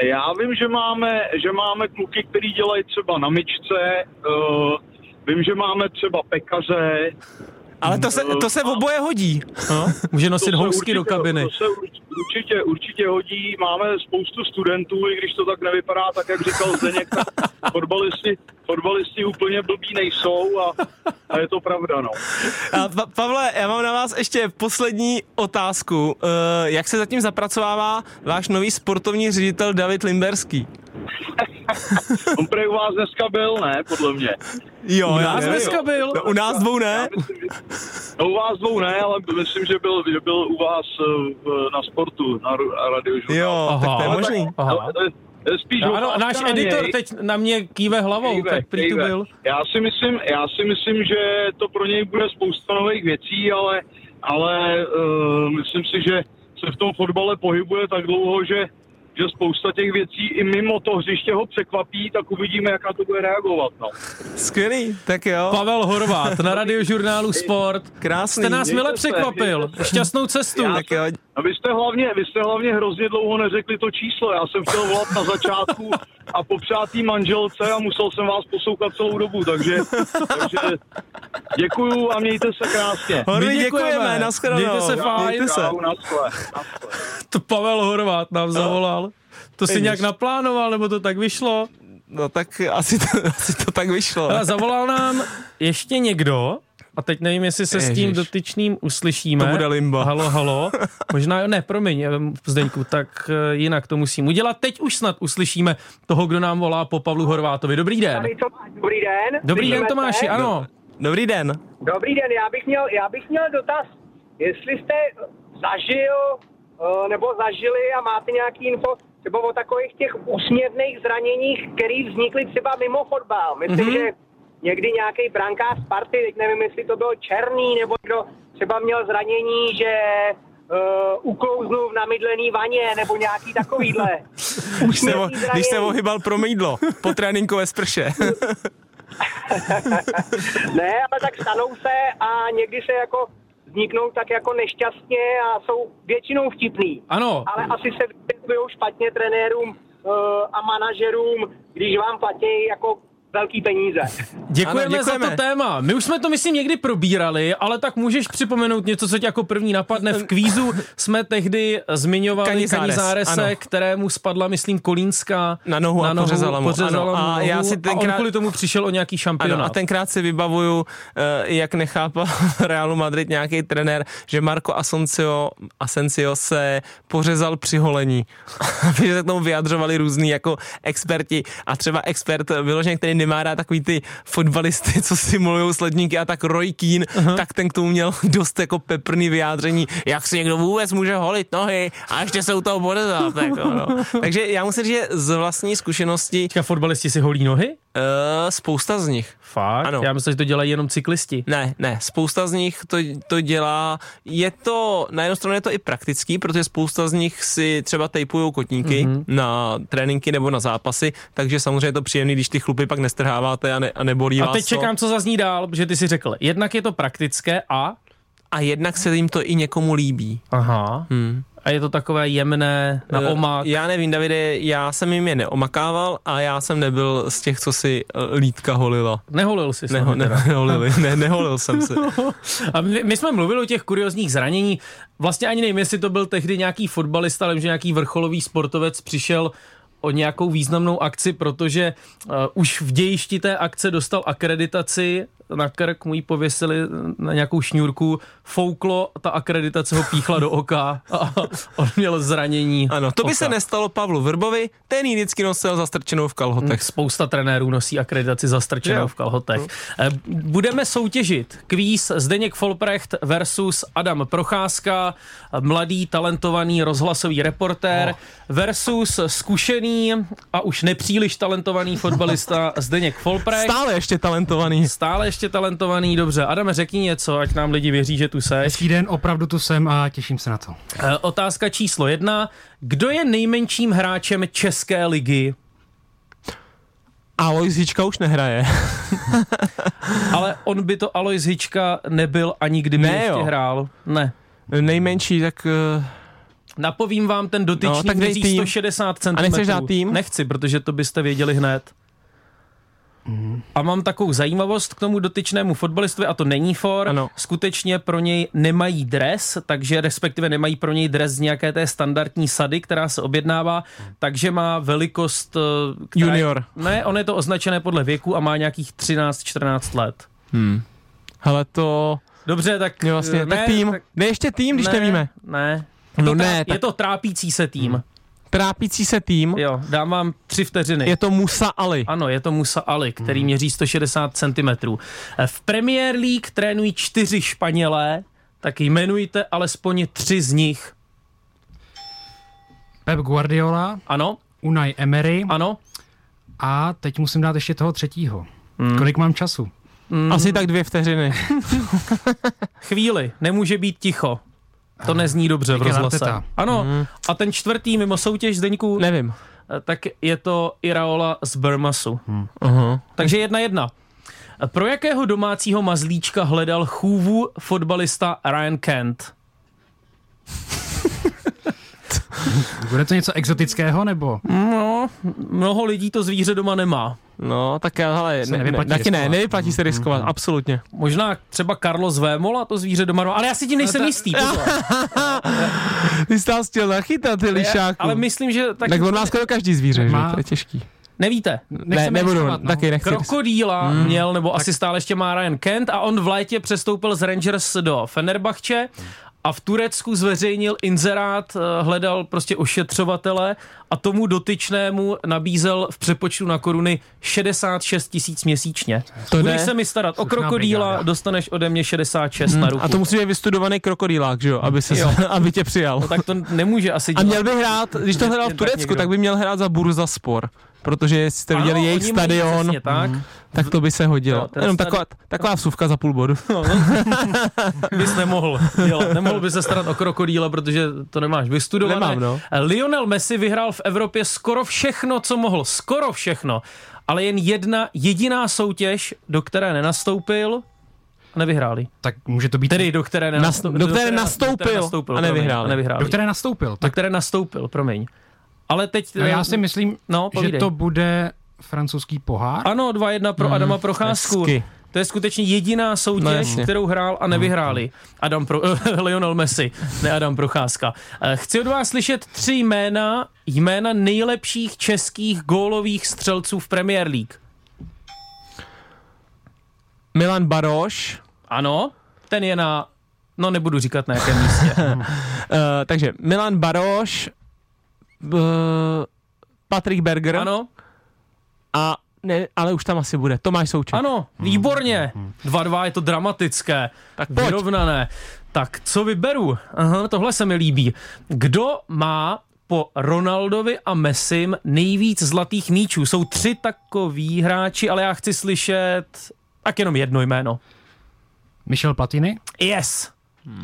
já vím, že máme, že máme kluky, který dělají třeba na myčce, uh, vím, že máme třeba pekaře, Ale to se, to se v oboje hodí. No, může nosit housky do kabiny. To se urč- určitě, určitě hodí. Máme spoustu studentů, i když to tak nevypadá, tak jak říkal Zdeněk, tak fotbalisti, fotbalisti úplně blbí nejsou a, a je to pravda, no. A pa- Pavle, já mám na vás ještě poslední otázku. Uh, jak se zatím zapracovává váš nový sportovní ředitel David Limberský? On prej u vás dneska byl, ne, podle mě. Jo, U já nás nevím. dneska byl. No, u nás dvou ne. Myslím, že, no u vás dvou ne, ale myslím, že byl, že byl u vás eh, v- na sportu, na radiožurnálu. Jo, Aha. tak to je možný. Aha. Ale to je- to je spíš Ano, otázka náš na editor něj. teď na mě kýve hlavou, Kejve, tak prý tu kejve. byl. Já si myslím, já si myslím, že to pro něj bude spousta nových věcí, ale, ale uh, myslím si, že se v tom fotbale pohybuje tak dlouho, že že spousta těch věcí i mimo to hřiště ho překvapí, tak uvidíme, jak na to bude reagovat. No. Skvělý, tak jo. Pavel Horvát na radiožurnálu Sport. Krásný. Jste nás Mějte mile se, překvapil. Šťastnou cestu. Já- Tak jo, A vy jste, hlavně, vy jste hlavně hrozně dlouho neřekli to číslo. Já jsem chtěl volat na začátku a popřát tý manželce a musel jsem vás poslouchat celou dobu, takže, takže děkuju a mějte se krásně. Horvý, My děkujeme. děkujeme, nashledanou. Mějte se fajn. Mějte se. Naschle, naschle. To Pavel Horvát nám zavolal. To si nějak naplánoval, nebo to tak vyšlo? No tak asi to, asi to tak vyšlo. Ale zavolal nám ještě někdo, a teď nevím, jestli se s tím Ježiš. dotyčným uslyšíme. To bude limbo. Halo, halo. Možná, jo, ne, promiň, Zdeňku, tak eh, jinak to musím udělat. Teď už snad uslyšíme toho, kdo nám volá po Pavlu Horvátovi. Dobrý den. Dobrý den. Dobrý den, Tomáši, ano. Dobrý den. Dobrý den, já bych měl, já bych měl dotaz, jestli jste zažil eh, nebo zažili a máte nějaký info třeba o takových těch úsměvných zraněních, které vznikly třeba mimo fotbal. Myslím, mm-hmm. že někdy nějaký brankář Sparty, teď nevím, jestli to byl Černý, nebo kdo třeba měl zranění, že uh, uklouznul v namydlený vaně, nebo nějaký takovýhle. Když se, o, když se ohybal pro mýdlo po tréninkové sprše. Ne, ale tak stanou se a někdy se jako vzniknou tak jako nešťastně a jsou většinou vtipný. Ano, Ale asi se vysvětlují špatně trenérům uh, a manažerům, když vám platí jako velký peníze. Děkujeme, Ano, děkujeme. za to téma. My už jsme to, myslím, někdy probírali, ale tak můžeš připomenout něco, co tě jako první napadne. V kvízu jsme tehdy zmiňovali Canizares, Canizárese, ano. kterému spadla, myslím, Kolínská Na nohu a pořezala mu, pořezala ano. mu A nohu já si a on tenkrát- kvůli tomu přišel o nějaký šampionát. Ano, a tenkrát si vybavuju, eh, jak nechápal Realu Madrid nějaký trenér, že Marco Asensio, Asensio se pořezal při holení. Aby se k tomu vyjadřovali různý jako experti a třeba expert vyloženě, který nemá rád takový ty fotbalisty, co simulují sledníky a tak Roy Keane, uh-huh. tak ten k tomu měl dost jako peprný vyjádření, jak si někdo vůbec může holit nohy a ještě se u toho pořezat. Jako, no. Takže já musím říct, že z vlastní zkušenosti Teďka fotbalisti si holí nohy? Uh, spousta z nich Fakt? Ano. Já myslím, že to dělají jenom cyklisti. ne, ne, spousta z nich to, to dělá, je to, na jednu stranu je to i praktický, protože spousta z nich si třeba tejpují kotníky Mhm. mm-hmm. na tréninky nebo na zápasy, takže samozřejmě je to příjemný, když ty chlupy pak nestrháváte a, ne, a nebolí A vás teď to. čekám, co zazní dál, protože ty si řekl, jednak je to praktické a... A jednak se jim to i někomu líbí. Aha. Hmm. A je to takové jemné na Eh, omak. Já nevím, Davide, já jsem jim je neomakával a já jsem nebyl z těch, co si eh, lítka holila. Neholil jsi Neho, ne, ne, neholili, ne, neholil jsem si. A my, my jsme mluvili o těch kuriozních zranění. Vlastně ani nevím, jestli to byl tehdy nějaký fotbalista, ale že nějaký vrcholový sportovec přišel o nějakou významnou akci, protože uh, už v dějišti té akce dostal akreditaci na krk, mu ji pověsili na nějakou šňůrku, fouklo, ta akreditace ho píchla do oka a on měl zranění Ano, to by oka. se nestalo Pavlu Vrbovi, ten ji vždycky nosil zastrčenou v kalhotech. Spousta trenérů nosí akreditaci zastrčenou Jo. v kalhotech. Eh, Budeme soutěžit kvíz Zdeněk Folprecht versus Adam Procházka, mladý, talentovaný rozhlasový reportér versus zkušený a už nepříliš talentovaný fotbalista Zdeněk Folprecht. Stále ještě talentovaný. Stále ještě talentovaný, dobře. Adame, řekni něco, ať nám lidi věří, že tu seš. Hezký den, opravdu tu jsem a těším se na to. Eh, Otázka číslo jedna. Kdo je nejmenším hráčem České ligy? Alois Hička už nehraje. Ale on by to Alois Hička nebyl ani kdyby Ne, ještě jo. hrál. Ne. Nejmenší, tak... Uh, Napovím vám ten dotyčný, No, tak dej měří tým. 160 cm. A nechceš dát tým? Nechci, protože to byste věděli hned. A mám takovou zajímavost k tomu dotyčnému fotbalistovi, a to není for. Ano. Skutečně pro něj nemají dres, takže respektive nemají pro něj dres z nějaké té standardní sady, která se objednává, takže má velikost... eh, Která Junior. Je, ne, on je to označené podle věku a má nějakých 13-14 let. Hele to, Dobře, tak... je vlastně, eh, tak tým, tak, ne ještě tým, když ne, nevíme. Ne. No to ne, trá- tak- Je to trápící se tým. Trápící se tým, Jo, dám vám tři vteřiny. je to Musa Ali. Ano, je to Musa Ali, který měří 160 cm. V Premier League trénují čtyři Španělé, tak jmenujte alespoň tři z nich. Pep Guardiola, Ano, Unai Emery ano, a teď musím dát ještě toho třetího. Kolik mám času? Asi tak dvě vteřiny. chvíli, nemůže být ticho. To nezní dobře v rozhlase. Ano, a ten čtvrtý mimo soutěž Zdeňku, Nevím. tak je to Iraola z Burmasu. Aha. Takže jedna jedna. Pro jakého domácího mazlíčka hledal chůvu fotbalista Ryan Kent? Bude to něco exotického nebo? No, mnoho lidí to zvíře doma nemá. No, tak já, hele, Se ne, ne, nevyplatí taky ne, riskovat. nevyplatí se riskovat, absolutně. Možná třeba Carlos Vémola to zvíře doma, ale já si tím nejsem ta- jistý. Ty jsi tam chtěl nachytat, ty lišáku. ale myslím, že tak, Tak on má skoro každý zvíře, Má- že? To je těžký. nevíte. Ne, nebudu, riskovat, no. taky nechci. Krokodýla Hmm. měl, nebo asi stále ještě má Ryan Kent a on v létě přestoupil z Rangers do Fenerbahče a v Turecku zveřejnil inzerát, eh, hledal prostě ošetřovatele a tomu dotyčnému nabízel v přepočtu na koruny 66 tisíc měsíčně. To Budeš se mi starat o krokodýla, dostaneš ode mě 66 na ruku. Hmm. A to musí být vystudovaný krokodýlák, že jo, aby, se, Jo. aby tě přijal. No tak to nemůže asi A dělat. měl by hrát, když to hrál v tak Turecku, někdo. tak by měl hrát za Burzaspor. Protože jestli jste viděli jejich oni mají stadion, Přesně tak. tak to by se hodilo. Jo, Jenom stadi- taková, taková vsuvka za půl bodu. bys nemohl dělat. Nemohl by se starat o krokodýla, protože to nemáš vystudované. Nemám, no. Lionel Messi vyhrál v Evropě skoro všechno, co mohl. Skoro všechno. Ale jen jedna jediná soutěž, do které nenastoupil a nevyhráli. Tak může to být... Tedy do které, nenastoupil, do které nastoupil a promiň, nevyhráli. a nevyhráli. do které nastoupil. do Tak které nastoupil, promiň. Ale teď... no, já si myslím, No, že to bude francouzský pohár. Ano, 2-1 pro Adama Procházku. hezky. To je skutečně jediná No, soutěž, jasně. kterou hrál a nevyhráli. Adam Pro, Lionel Messi, ne Adam Procházka. Eh, Chci od vás slyšet tři jména, jména nejlepších českých gólových střelců v Premier League. Milan Baroš, Ano, ten je na, no nebudu říkat na jakém místě. uh, takže Milan Baroš, Patrik Berger Ano, a ne, ale už tam asi bude. Tomáš Souček. ano, výborně. 2-2 je to dramatické, Tak pojď. vyrovnané. Tak co vyberu? Aha, tohle se mi líbí. Kdo má po Ronaldovi a Messim nejvíc zlatých míčů? Jsou tři takoví hráči, ale já chci slyšet tak jenom jedno jméno. Michel Platini. Yes.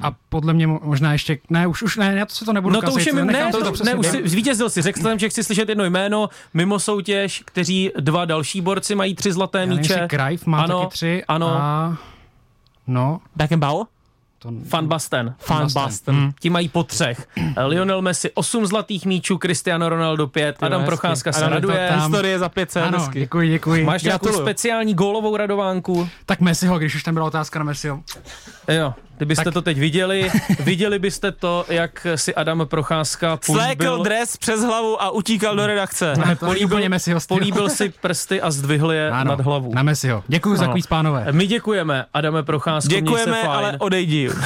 A podle mě mo- možná ještě... Ne, už, už ne, já to si to nebudu No to už kazit, je mi, nechám ne, si to, přesně ne, už si, zvítězil si. Řekl jsem, že chci slyšet jedno jméno mimo soutěž, kteří dva další borci mají tři zlaté Já míče. jestli Cruyff má Ano, taky tři. ano. A... No, Beckenbauer? to... Van Basten. Van Basten. Basten. Ti mají po třech. Lionel Messi 8 zlatých míčů, Cristiano Ronaldo 5, Adam hezky. Procházka se Adam, raduje. to tam- Historie za 500, Ano, hezky. děkuji, děkuji. Máš nějakou speciální gólovou radovánku? Tak Messiho, když už tam byla otázka na Messiho. Jo, kdybyste Tak- to teď viděli, viděli byste to, jak si Adam Procházka Slékl políbil, dres přes hlavu a utíkal do redakce. Ne, Messiho styl. políbil si prsty a zdvihl je Ano, nad hlavu. Na Messiho. Děkuji za kvíz, pánové. My děkujeme, Adame Procházko, měj se Děkujeme, fajn. ale odejdi.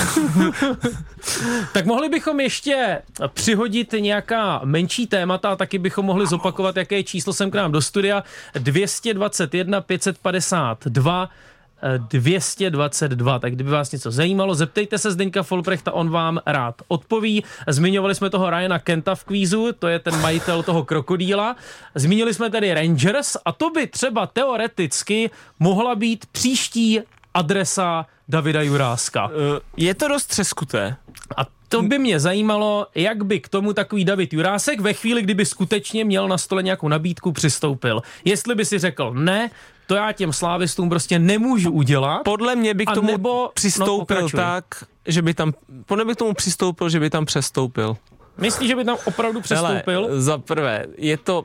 Tak mohli bychom ještě přihodit nějaká menší témata a taky bychom mohli zopakovat, jaké číslo sem k nám do studia. 221 552 eh, 222. Tak kdyby vás něco zajímalo, zeptejte se Zdeňka Folprechta, on vám rád odpoví. Zmiňovali jsme toho Ryana Kenta v kvízu, to je ten majitel toho krokodýla. Zmínili jsme tady Rangers a to by třeba teoreticky mohla být příští adresa Davida Juráska. Eh, Je to dost třeskuté. A to by mě zajímalo, jak by k tomu takový David Jurásek ve chvíli, kdyby skutečně měl na stole nějakou nabídku, přistoupil. Jestli by si řekl, ne, to já těm slávistům prostě nemůžu udělat. Podle mě by k A tomu nebo- no, přistoupil pokračuj. tak, že by tam, podle mě by k tomu přistoupil, že by tam přestoupil. Myslíš, že by tam opravdu přestoupil? Hele, za prvé, je to,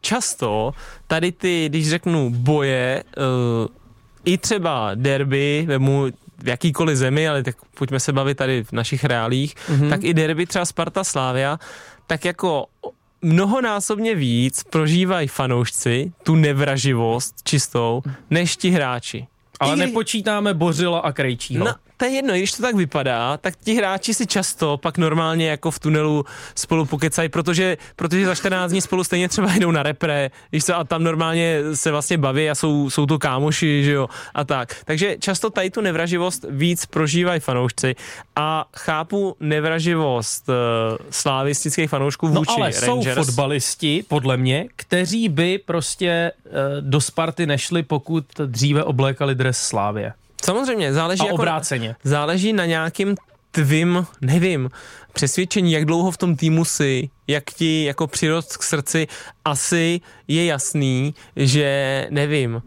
často tady ty, když řeknu boje, uh, i třeba derby, vemu v jakýkoliv zemi, ale tak pojďme se bavit tady v našich reálích, mm-hmm. tak i derby třeba Sparta Slávia, tak jako mnohonásobně víc prožívají fanoušci tu nevraživost čistou, než ti hráči. Ale nepočítáme Bořila a Krejčího. No, to je jedno, když to tak vypadá, tak ti hráči si často pak normálně jako v tunelu spolu pokecají, protože, protože za 14 dní spolu stejně třeba jdou na repre, víš co, a tam normálně se vlastně baví a jsou, jsou to kámoši, že jo, a tak. Takže často tady tu nevraživost víc prožívají fanoušci a chápu nevraživost uh, slávistických fanoušků No vůči ale Rangers. jsou fotbalisti, podle mě, kteří by prostě eh, do Sparty nešli, pokud dříve oblékali dres Slávě. Samozřejmě, záleží A jako obráceně. záleží na nějakým tvým, nevím, přesvědčení, jak dlouho v tom týmu si, jak ti jako přirost k srdci, asi je jasný, že nevím,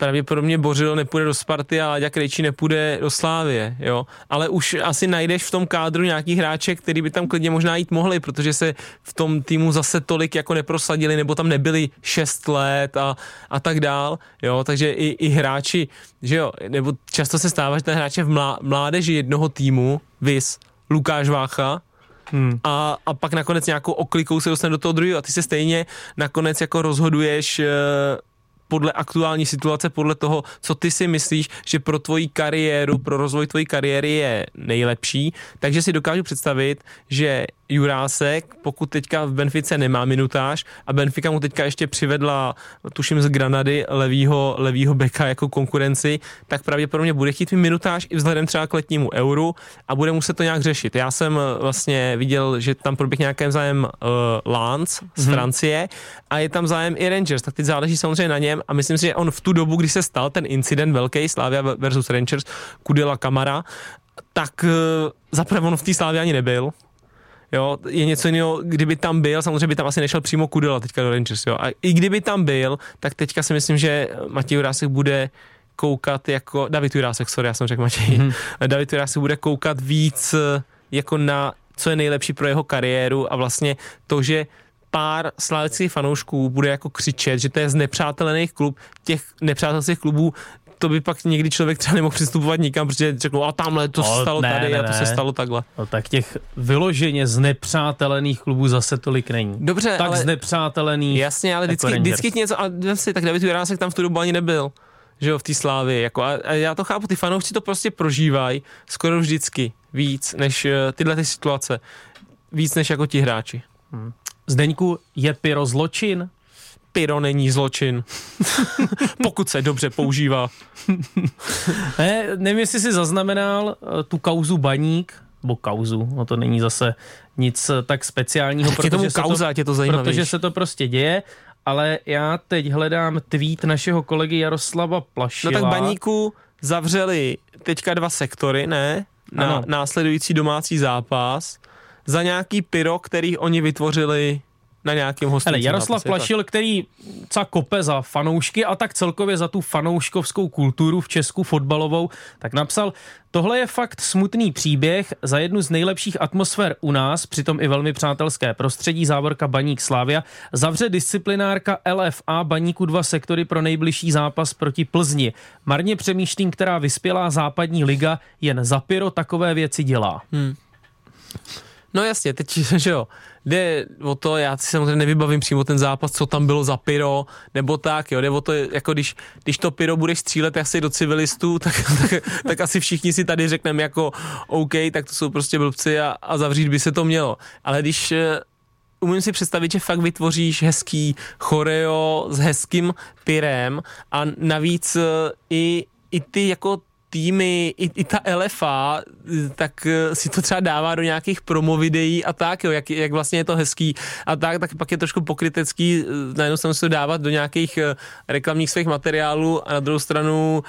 pravděpodobně Bořil nepůjde do Sparty a Láďa Krejčí nepůjde do Slávie, jo. Ale už asi najdeš v tom kádru nějaký hráče, který by tam klidně možná jít mohli, protože se v tom týmu zase tolik jako neprosadili, nebo tam nebyli 6 let a, a tak dál, jo. Takže i, i hráči, že jo, nebo často se stává, že ten hráč je v mlá, mládeži jednoho týmu, vis Lukáš Vácha, Hmm. A, a pak nakonec nějakou oklikou se dostane do toho druhého a ty se stejně nakonec jako rozhoduješ eh, podle aktuální situace, podle toho, co ty si myslíš, že pro tvoji kariéru, pro rozvoj tvojí kariéry je nejlepší. Takže si dokážu představit, že Jurásek, pokud teďka v Benfice nemá minutáž a Benfica mu teďka ještě přivedla, tuším z Granady, levýho, levýho beka jako konkurenci, tak pravděpodobně bude chtít mít minutáž i vzhledem třeba k letnímu euru a bude muset to nějak řešit. Já jsem eh, vlastně viděl, že tam proběh nějaký zájem uh, Lance z mm-hmm. Francie a je tam zájem i Rangers, tak teď záleží samozřejmě na něm a myslím si, že on v tu dobu, kdy se stal ten incident velký, Slavia versus Rangers, Kudela Kamara, tak uh, zaprvé on v té Slávě ani nebyl, Jo, je něco jiného, kdyby tam byl, samozřejmě by tam asi nešel přímo Kudela teďka do Rangers, jo. A i kdyby tam byl, tak teďka si myslím, že Matěj Jurásek bude koukat jako, David Jurásek, sorry, já jsem řekl Matěj, mm-hmm. David Jurásek bude koukat víc eh, jako na, co je nejlepší pro jeho kariéru a vlastně to, že pár slavických fanoušků bude jako křičet, že to je z nepřátelených klub, těch nepřátelských klubů to by pak někdy člověk třeba nemohl přistupovat nikam, protože řeknou, a tamhle to se No, stalo ne, tady ne, a to se ne. stalo takhle. No tak těch vyloženě znepřátelených klubů zase tolik není. Dobře, tak ale- znepřátelených Jasně, ale jako vždycky, Rangers. vždycky něco, a si, tak David Jurásek tam v tu dobu ani nebyl, že jo, v té slávě, jako a, a, já to chápu, ty fanoušci to prostě prožívají skoro vždycky víc, než uh, tyhle ty situace, víc než jako ti hráči. Zdeňku, je pyro zločin? Pyro není zločin, pokud se dobře používá. Ne, nevím, jestli jsi zaznamenal eh, tu kauzu Baník, nebo kauzu, no to není zase nic eh, tak speciálního, je tomu se to, kauza, to protože se to prostě děje, ale já teď hledám tweet našeho kolegy Jaroslava No Plašila. tak baníku zavřeli teďka dva sektory, ne? Na Ano. následující domácí zápas za nějaký pyro, který oni vytvořili na nějakém Hele, Jaroslav? Plašil, který ca kope za fanoušky a tak celkově za tu fanouškovskou kulturu v Česku fotbalovou, tak napsal, tohle je fakt smutný příběh za jednu z nejlepších atmosfér u nás, přitom i velmi přátelské prostředí, závorka Baník Slávia, zavře disciplinárka LFA Baníku dva sektory pro nejbližší zápas proti Plzni. Marně přemýšlím, která vyspělá západní liga jen za pyro takové věci dělá. Hmm. No jasně, teď, že jo, jde o to, já si samozřejmě nevybavím přímo ten zápas, co tam bylo za pyro, nebo tak, jo, jde o to, jako když, když to pyro budeš střílet asi do civilistů, tak, tak, tak asi všichni si tady řekneme jako OK, tak to jsou prostě blbci a, a zavřít by se to mělo. Ale když eh, umím si představit, že fakt vytvoříš hezký choreo s hezkým pyrem a navíc eh, i, i ty jako týmy, i, i ta LFA, tak eh, si to třeba dává do nějakých promo videí a tak, jo, jak, jak vlastně je to hezký a tak, tak pak je trošku pokrytecký eh, na jednu stranu se to dávat do nějakých eh, reklamních svých materiálů a na druhou stranu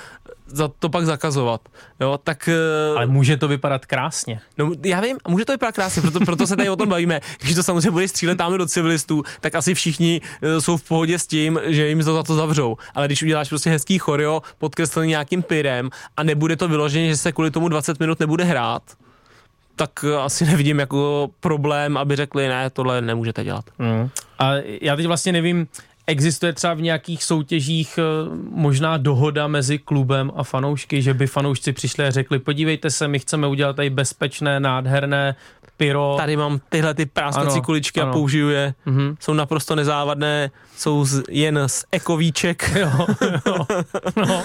za to pak zakazovat. Jo, tak eh, Ale může to vypadat krásně. No, já vím, a může to vypadat krásně, proto, proto se tady o tom bavíme. Když to samozřejmě bude střílet tamhle do civilistů, tak asi všichni uh, jsou v pohodě s tím, že jim to za to zavřou. Ale když uděláš prostě hezký choreo, podkreslený nějakým pyrem a nebude to vyloženě, že se kvůli tomu 20 minut nebude hrát, tak uh, asi nevidím jako problém, aby řekli, ne, tohle nemůžete dělat. Mm. A já teď vlastně nevím, existuje třeba v nějakých soutěžích eh, možná dohoda mezi klubem a fanoušky, že by fanoušci přišli a řekli, podívejte se, my chceme udělat tady bezpečné, nádherné pyro. Tady mám tyhle ty práskací Ano, kuličky ano. a použiju je. Mhm. Jsou naprosto nezávadné, jsou z, jen z ekovíček. Jo, jo, no.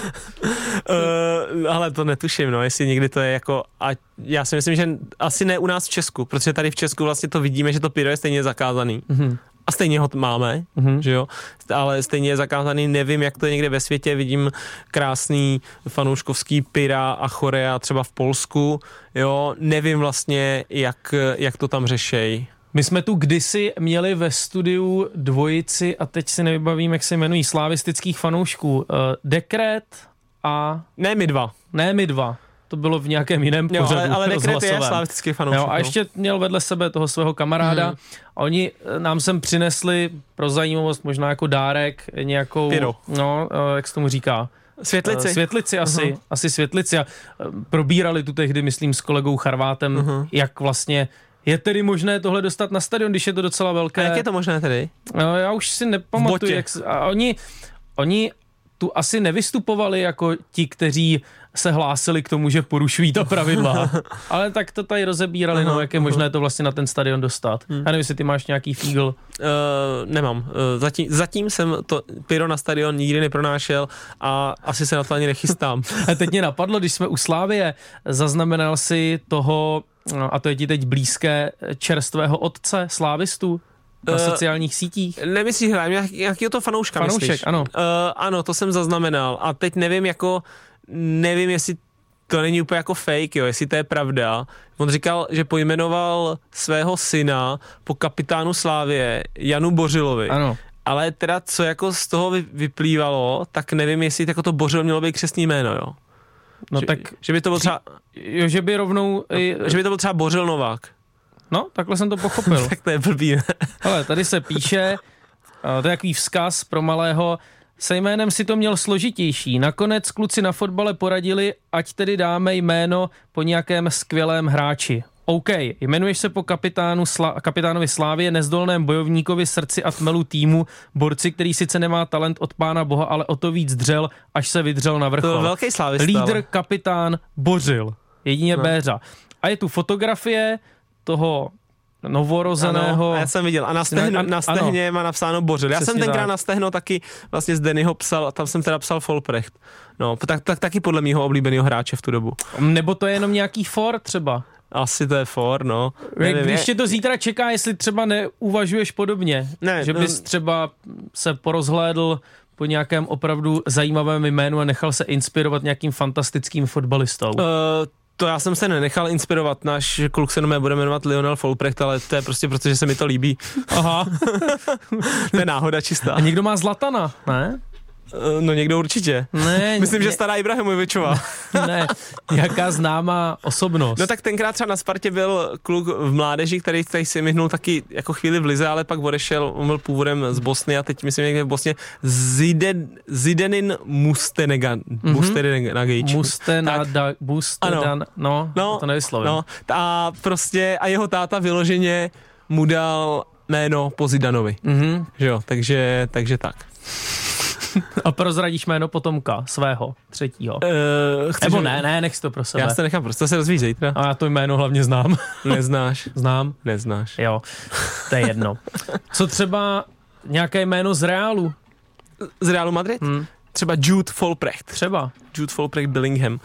Uh, ale to netuším, no, jestli někdy to je jako, a já si myslím, že asi ne u nás v Česku, protože tady v Česku vlastně to vidíme, že to pyro je stejně zakázaný. Mhm. A stejně ho máme, Mhm. že jo, ale stejně je zakázaný, nevím, jak to je někde ve světě, vidím krásný fanouškovský pyra a chorea třeba v Polsku, jo, nevím vlastně, jak, jak to tam řešej. My jsme tu kdysi měli ve studiu dvojici a teď si nevybavím, jak se jmenují, slavistických fanoušků. Uh, Dekret a Ne my dva, ne my dva. To bylo v nějakém jiném jo, pořadu ale, ale Dekret je slavistický fanoušek. Jo, a no. ještě měl vedle sebe toho svého kamaráda Mhm. a oni eh, nám sem přinesli pro zajímavost možná jako dárek nějakou, Pyro. no, eh, jak se tomu říká, Světlici. Eh, Světlici asi, Mhm. asi světlici a probírali tu tehdy, myslím, s kolegou Charvátem, Mhm. jak vlastně je tedy možné tohle dostat na stadion, když je to docela a velké. jak je to možné tedy? No, já už si nepamatuju, jak, a oni, oni tu asi nevystupovali jako ti, kteří se hlásili k tomu, že porušují ta pravidla. Ale tak to tady rozebírali, no, Aha, jak je aha. možné to vlastně na ten stadion dostat. Já nevím, jestli ty máš nějaký fígl. Uh, nemám. Uh, zatím, zatím jsem to pyro na stadion nikdy nepronášel a asi se na to ani nechystám. A teď mě napadlo, když jsme u Slávie, zaznamenal si toho, no, a to je ti teď blízké, čerstvého otce slávistu na Eh, sociálních sítích. Nemyslíš, hlavně jak, jakýho to fanouška Fanoušek, myslíš? ano. Uh, ano, to jsem zaznamenal a teď nevím jako, nevím jestli to není úplně jako fake, jo, jestli to je pravda. On říkal, že pojmenoval svého syna po kapitánu Slávě Janu Bořilovi. Ano. Ale teda, co jako z toho vy- vyplývalo, tak nevím, jestli jako to Bořil mělo být křesní jméno, jo. No že, tak, že by to byl třeba, jo, že by rovnou, i- že by to byl třeba Bořil Novák. no, takhle jsem to pochopil. Tak to je blbý, ne? Hele, tady se píše, a to je takový vzkaz pro malého, se jménem si to měl složitější. Nakonec kluci na fotbale poradili, ať tedy dáme jméno po nějakém skvělém hráči. OK, jmenuješ se po kapitánu Sla- kapitánovi Slávě, nezdolném bojovníkovi srdci a tmelu týmu, borci, který sice nemá talent od pána boha, ale o to víc dřel, až se vydřel na To vrchol. byl velký slávista. Lídr, kapitán, Bořil. Jedině No. Béřa. A je tu fotografie toho novorozeného... Ano, já jsem viděl. A na, stehno, na stehně má napsáno Bořil. Já jsem tenkrát tak. na stehno taky vlastně z Dennyho psal, a tam jsem teda psal Folprecht. No, tak, tak, taky podle mýho oblíbeného hráče v tu dobu. Nebo to je jenom nějaký for třeba. Asi to je for, no. Nevím, Nevím, Když tě to zítra čeká, jestli třeba neuvažuješ podobně. Ne, že no- bys třeba se porozhlédl po nějakém opravdu zajímavém jménu a nechal se inspirovat nějakým fantastickým fotbalistou. Uh, to já jsem se nenechal inspirovat, náš kluk se bude jmenovat Lionel Folprecht, ale to je prostě proto, že se mi to líbí. Aha. To je náhoda čistá. A někdo má Zlatana, ne? Uh, no někdo určitě. Ne, Myslím, že ne, stará Ibrahimovičová. ne, nějaká známá osobnost. No tak tenkrát třeba na Spartě byl kluk v mládeži, který, který si myhnul taky jako chvíli v Lize, ale pak odešel, on byl původem z Bosny a teď myslím někde v Bosně Ziden, Zidenin Mustenegan, mm-hmm. Mustenegagič. Muste na Tak. da, buste Ano. dan, no, No, to nevyslovím. No, a prostě, a jeho táta vyloženě mu dal jméno po Zidanovi, Mhm. že jo, takže, takže tak. A prozradíš jméno potomka svého, třetího. Uh, chceš, Nebo ne, ne, nech to pro sebe. Já se nechám, prostě se dozvíš zítra. A já to jméno hlavně znám. Neznáš, znám. neznáš. Jo, to je jedno. Co třeba nějaké jméno z Reálu? Z Realu Madrid? Hmm. Třeba Jude Folprecht. Třeba. Jude Folprecht Billingham. Uh,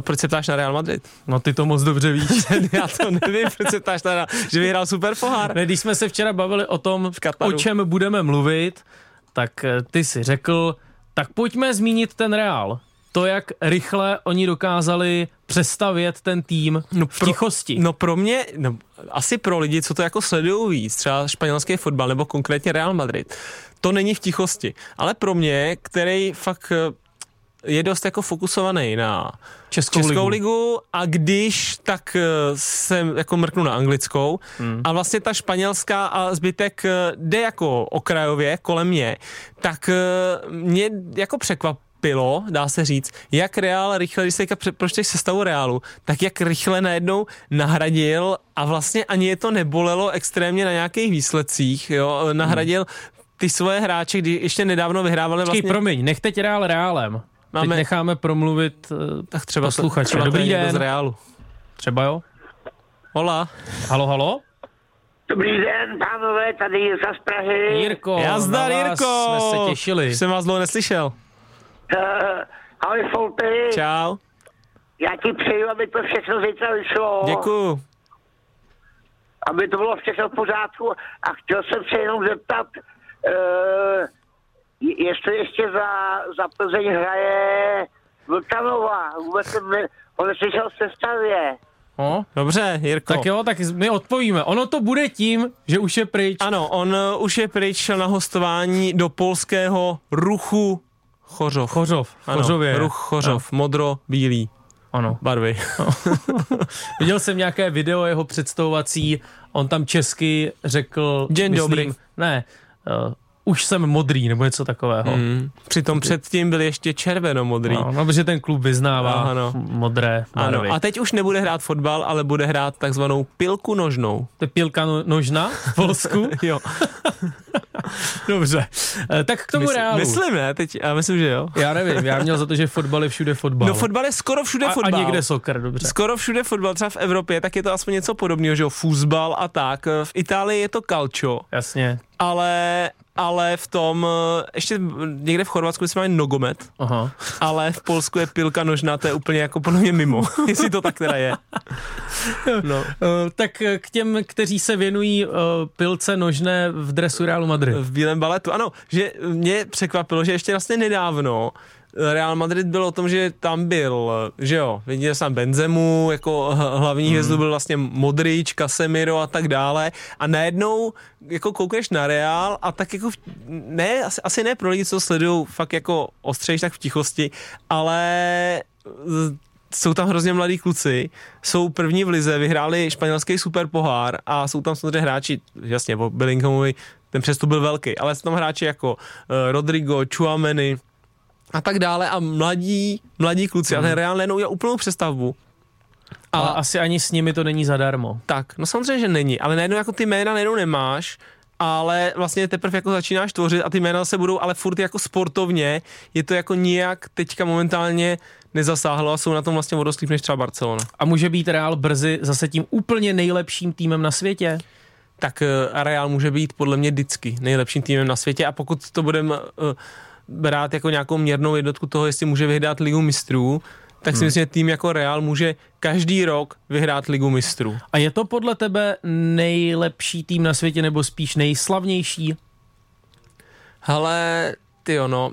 proč se ptáš na Real Madrid? No ty to moc dobře víš. Já to nevím, proč se ptáš na že vyhrál super pohár. Ne, když jsme se včera bavili o tom, Kataru. o čem budeme mluvit, tak eh, ty si řekl, tak pojďme zmínit ten Reál. To, jak rychle oni dokázali přestavět ten tým No v pro- tichosti. No pro mě, no, asi pro lidi, co to jako sledují víc, třeba španělský fotbal nebo konkrétně Real Madrid, to není v tichosti. Ale pro mě, který fakt eh, je dost jako fokusovaný na Českou, Českou ligu. ligu a když, tak eh, jsem jako mrknu na anglickou hmm. a vlastně ta španělská a zbytek eh, jde jako okrajově kolem mě, tak eh, mě jako překvapilo, dá se říct, jak Real rychle, když se pročteš sestavu Realu, tak jak rychle najednou nahradil a vlastně ani je to nebolelo extrémně na nějakých výsledcích, jo, nahradil ty svoje hráče, kdy ještě nedávno vyhrávali Počkej, vlastně... promiň, nech teď reál reálem. Máme- Teď necháme promluvit eh, tak třeba posluchače. třeba Dobrý den. z Reálu. Třeba jo? Hola. Halo, halo? Dobrý den, pánové, tady Jirka z Prahy. Jirko, Já na zdar, vás Jirko. jsme se těšili. Už jsem vás dlouho neslyšel. Uh, ahoj, Folty. Čau. Já ti přeju, aby to všechno zítra vyšlo. Děkuju. Aby to bylo všechno v pořádku. A chtěl jsem se jenom zeptat, uh, jestli ještě za, za Plzeň hraje Vlkanova. Vůbec jsem ne, ho neslyšel v sestavě. No, Dobře, Jirko. tak jo, tak my odpovíme. Ono to bude tím, že už je pryč. Ano, on uh, už je pryč šel na hostování do polského ruchu Chořov. Chořov, Ano, Chořově. ruch Chořov, modro-bílý Ano. barvy. Viděl jsem nějaké video jeho představovací, on tam česky řekl... Den myslím, dobrý. Ne, uh, už jsem modrý, nebo něco takového. Mm. Přitom předtím byl ještě červeno-modrý. No, no, protože ten klub vyznává Ano. modré Ano, barvy. a teď už nebude hrát fotbal, ale bude hrát takzvanou pilku nožnou. To je pílka no, nožna v Polsku? Jo, Dobře. Eh, tak k tomu Mysl, reálu. myslím, ne? Teď, já myslím, že jo. Já nevím, já měl za to, že fotbal je všude fotbal. No fotbal je skoro všude a, fotbal. a někde soccer, dobře. Skoro všude fotbal, třeba v Evropě, tak je to aspoň něco podobného, že jo, fúzbal a tak. V Itálii je to calcio, Jasně. Ale, ale v tom, eh, ještě někde v Chorvatsku se mají nogomet, Aha. ale v Polsku je pilka nožná, to je úplně jako podle mě mimo, jestli to tak teda je. No. Uh, tak eh, k těm, kteří se věnují uh, pilce nožné v dresu Realu Madrid. V bílém baletu, ano, že mě překvapilo, že ještě vlastně nedávno Real Madrid byl o tom, že tam byl, že jo, viděl jsem Benzemu, jako hlavní hvězdu byl vlastně Modrič, Casemiro a tak dále. A najednou jako koukneš na Real a tak jako, v- ne, asi, asi ne pro lidi, co sledují fakt jako ostřejš tak v tichosti, ale jsou tam hrozně mladí kluci, jsou první v lize, vyhráli španělský super pohár a jsou tam samozřejmě hráči, jasně, po Bellinghamovi ten přestup byl velký, ale jsou tam hráči jako uh, Rodrigo, Chuameni a tak dále a mladí, mladí kluci a ten Real najednou udělal úplnou přestavbu. A A asi ani s nimi to není zadarmo. tak, no samozřejmě, že není, ale najednou jako ty jména najednou nemáš, ale vlastně teprve jako začínáš tvořit a ty jména se budou ale furt jako sportovně, je to jako nijak teďka momentálně nezasáhlo a jsou na tom vlastně o dost líp než třeba Barcelona. A může být Real brzy zase tím úplně nejlepším týmem na světě? tak eh, Real může být podle mě vždycky nejlepším týmem na světě a pokud to budeme uh, brát jako nějakou měrnou jednotku toho, jestli může vyhrát ligu mistrů, tak si myslím, že tým jako Real může každý rok vyhrát ligu mistrů. A je to podle tebe nejlepší tým na světě nebo spíš nejslavnější? Ale ty no,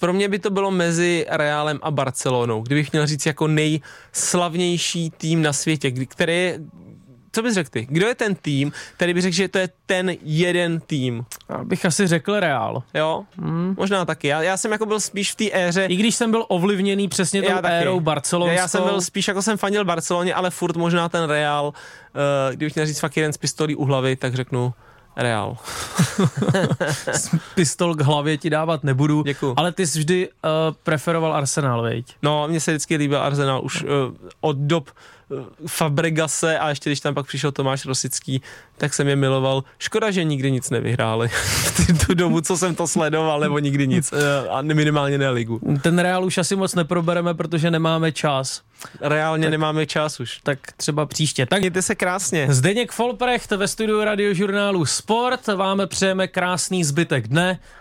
pro mě by to bylo mezi Realem a Barcelonou, kdybych měl říct jako nejslavnější tým na světě, který je, co bys řekl ty? Kdo je ten tým, který by řekl, že to je ten jeden tým? Já bych asi řekl Real. Jo, hmm. možná taky. Já, já jsem jako byl spíš v té éře, I když jsem byl ovlivněný přesně tou Já taky. érou barcelonskou. Já jsem byl spíš jako jsem fandil Barceloně, ale furt možná ten Real, uh, kdybych měl říct fakt jeden z pistolí u hlavy, tak řeknu Real. pistol k hlavě ti dávat nebudu. Děkuju. Ale ty jsi vždy uh, preferoval Arsenal, veď? No, mně se vždycky líbil Arsenal už uh, od dob Fabregase a ještě když tam pak přišel Tomáš Rosický, tak jsem je miloval. Škoda, že nikdy nic nevyhráli v tu dobu, co jsem to sledoval, nebo nikdy nic. A minimálně ne ligu. Ten Real už asi moc neprobereme, protože nemáme čas. Reálně nemáme čas už. Tak třeba příště. Tak Mějte se krásně. Zdeněk Folprecht ve studiu radiožurnálu Sport. Vám přejeme krásný zbytek dne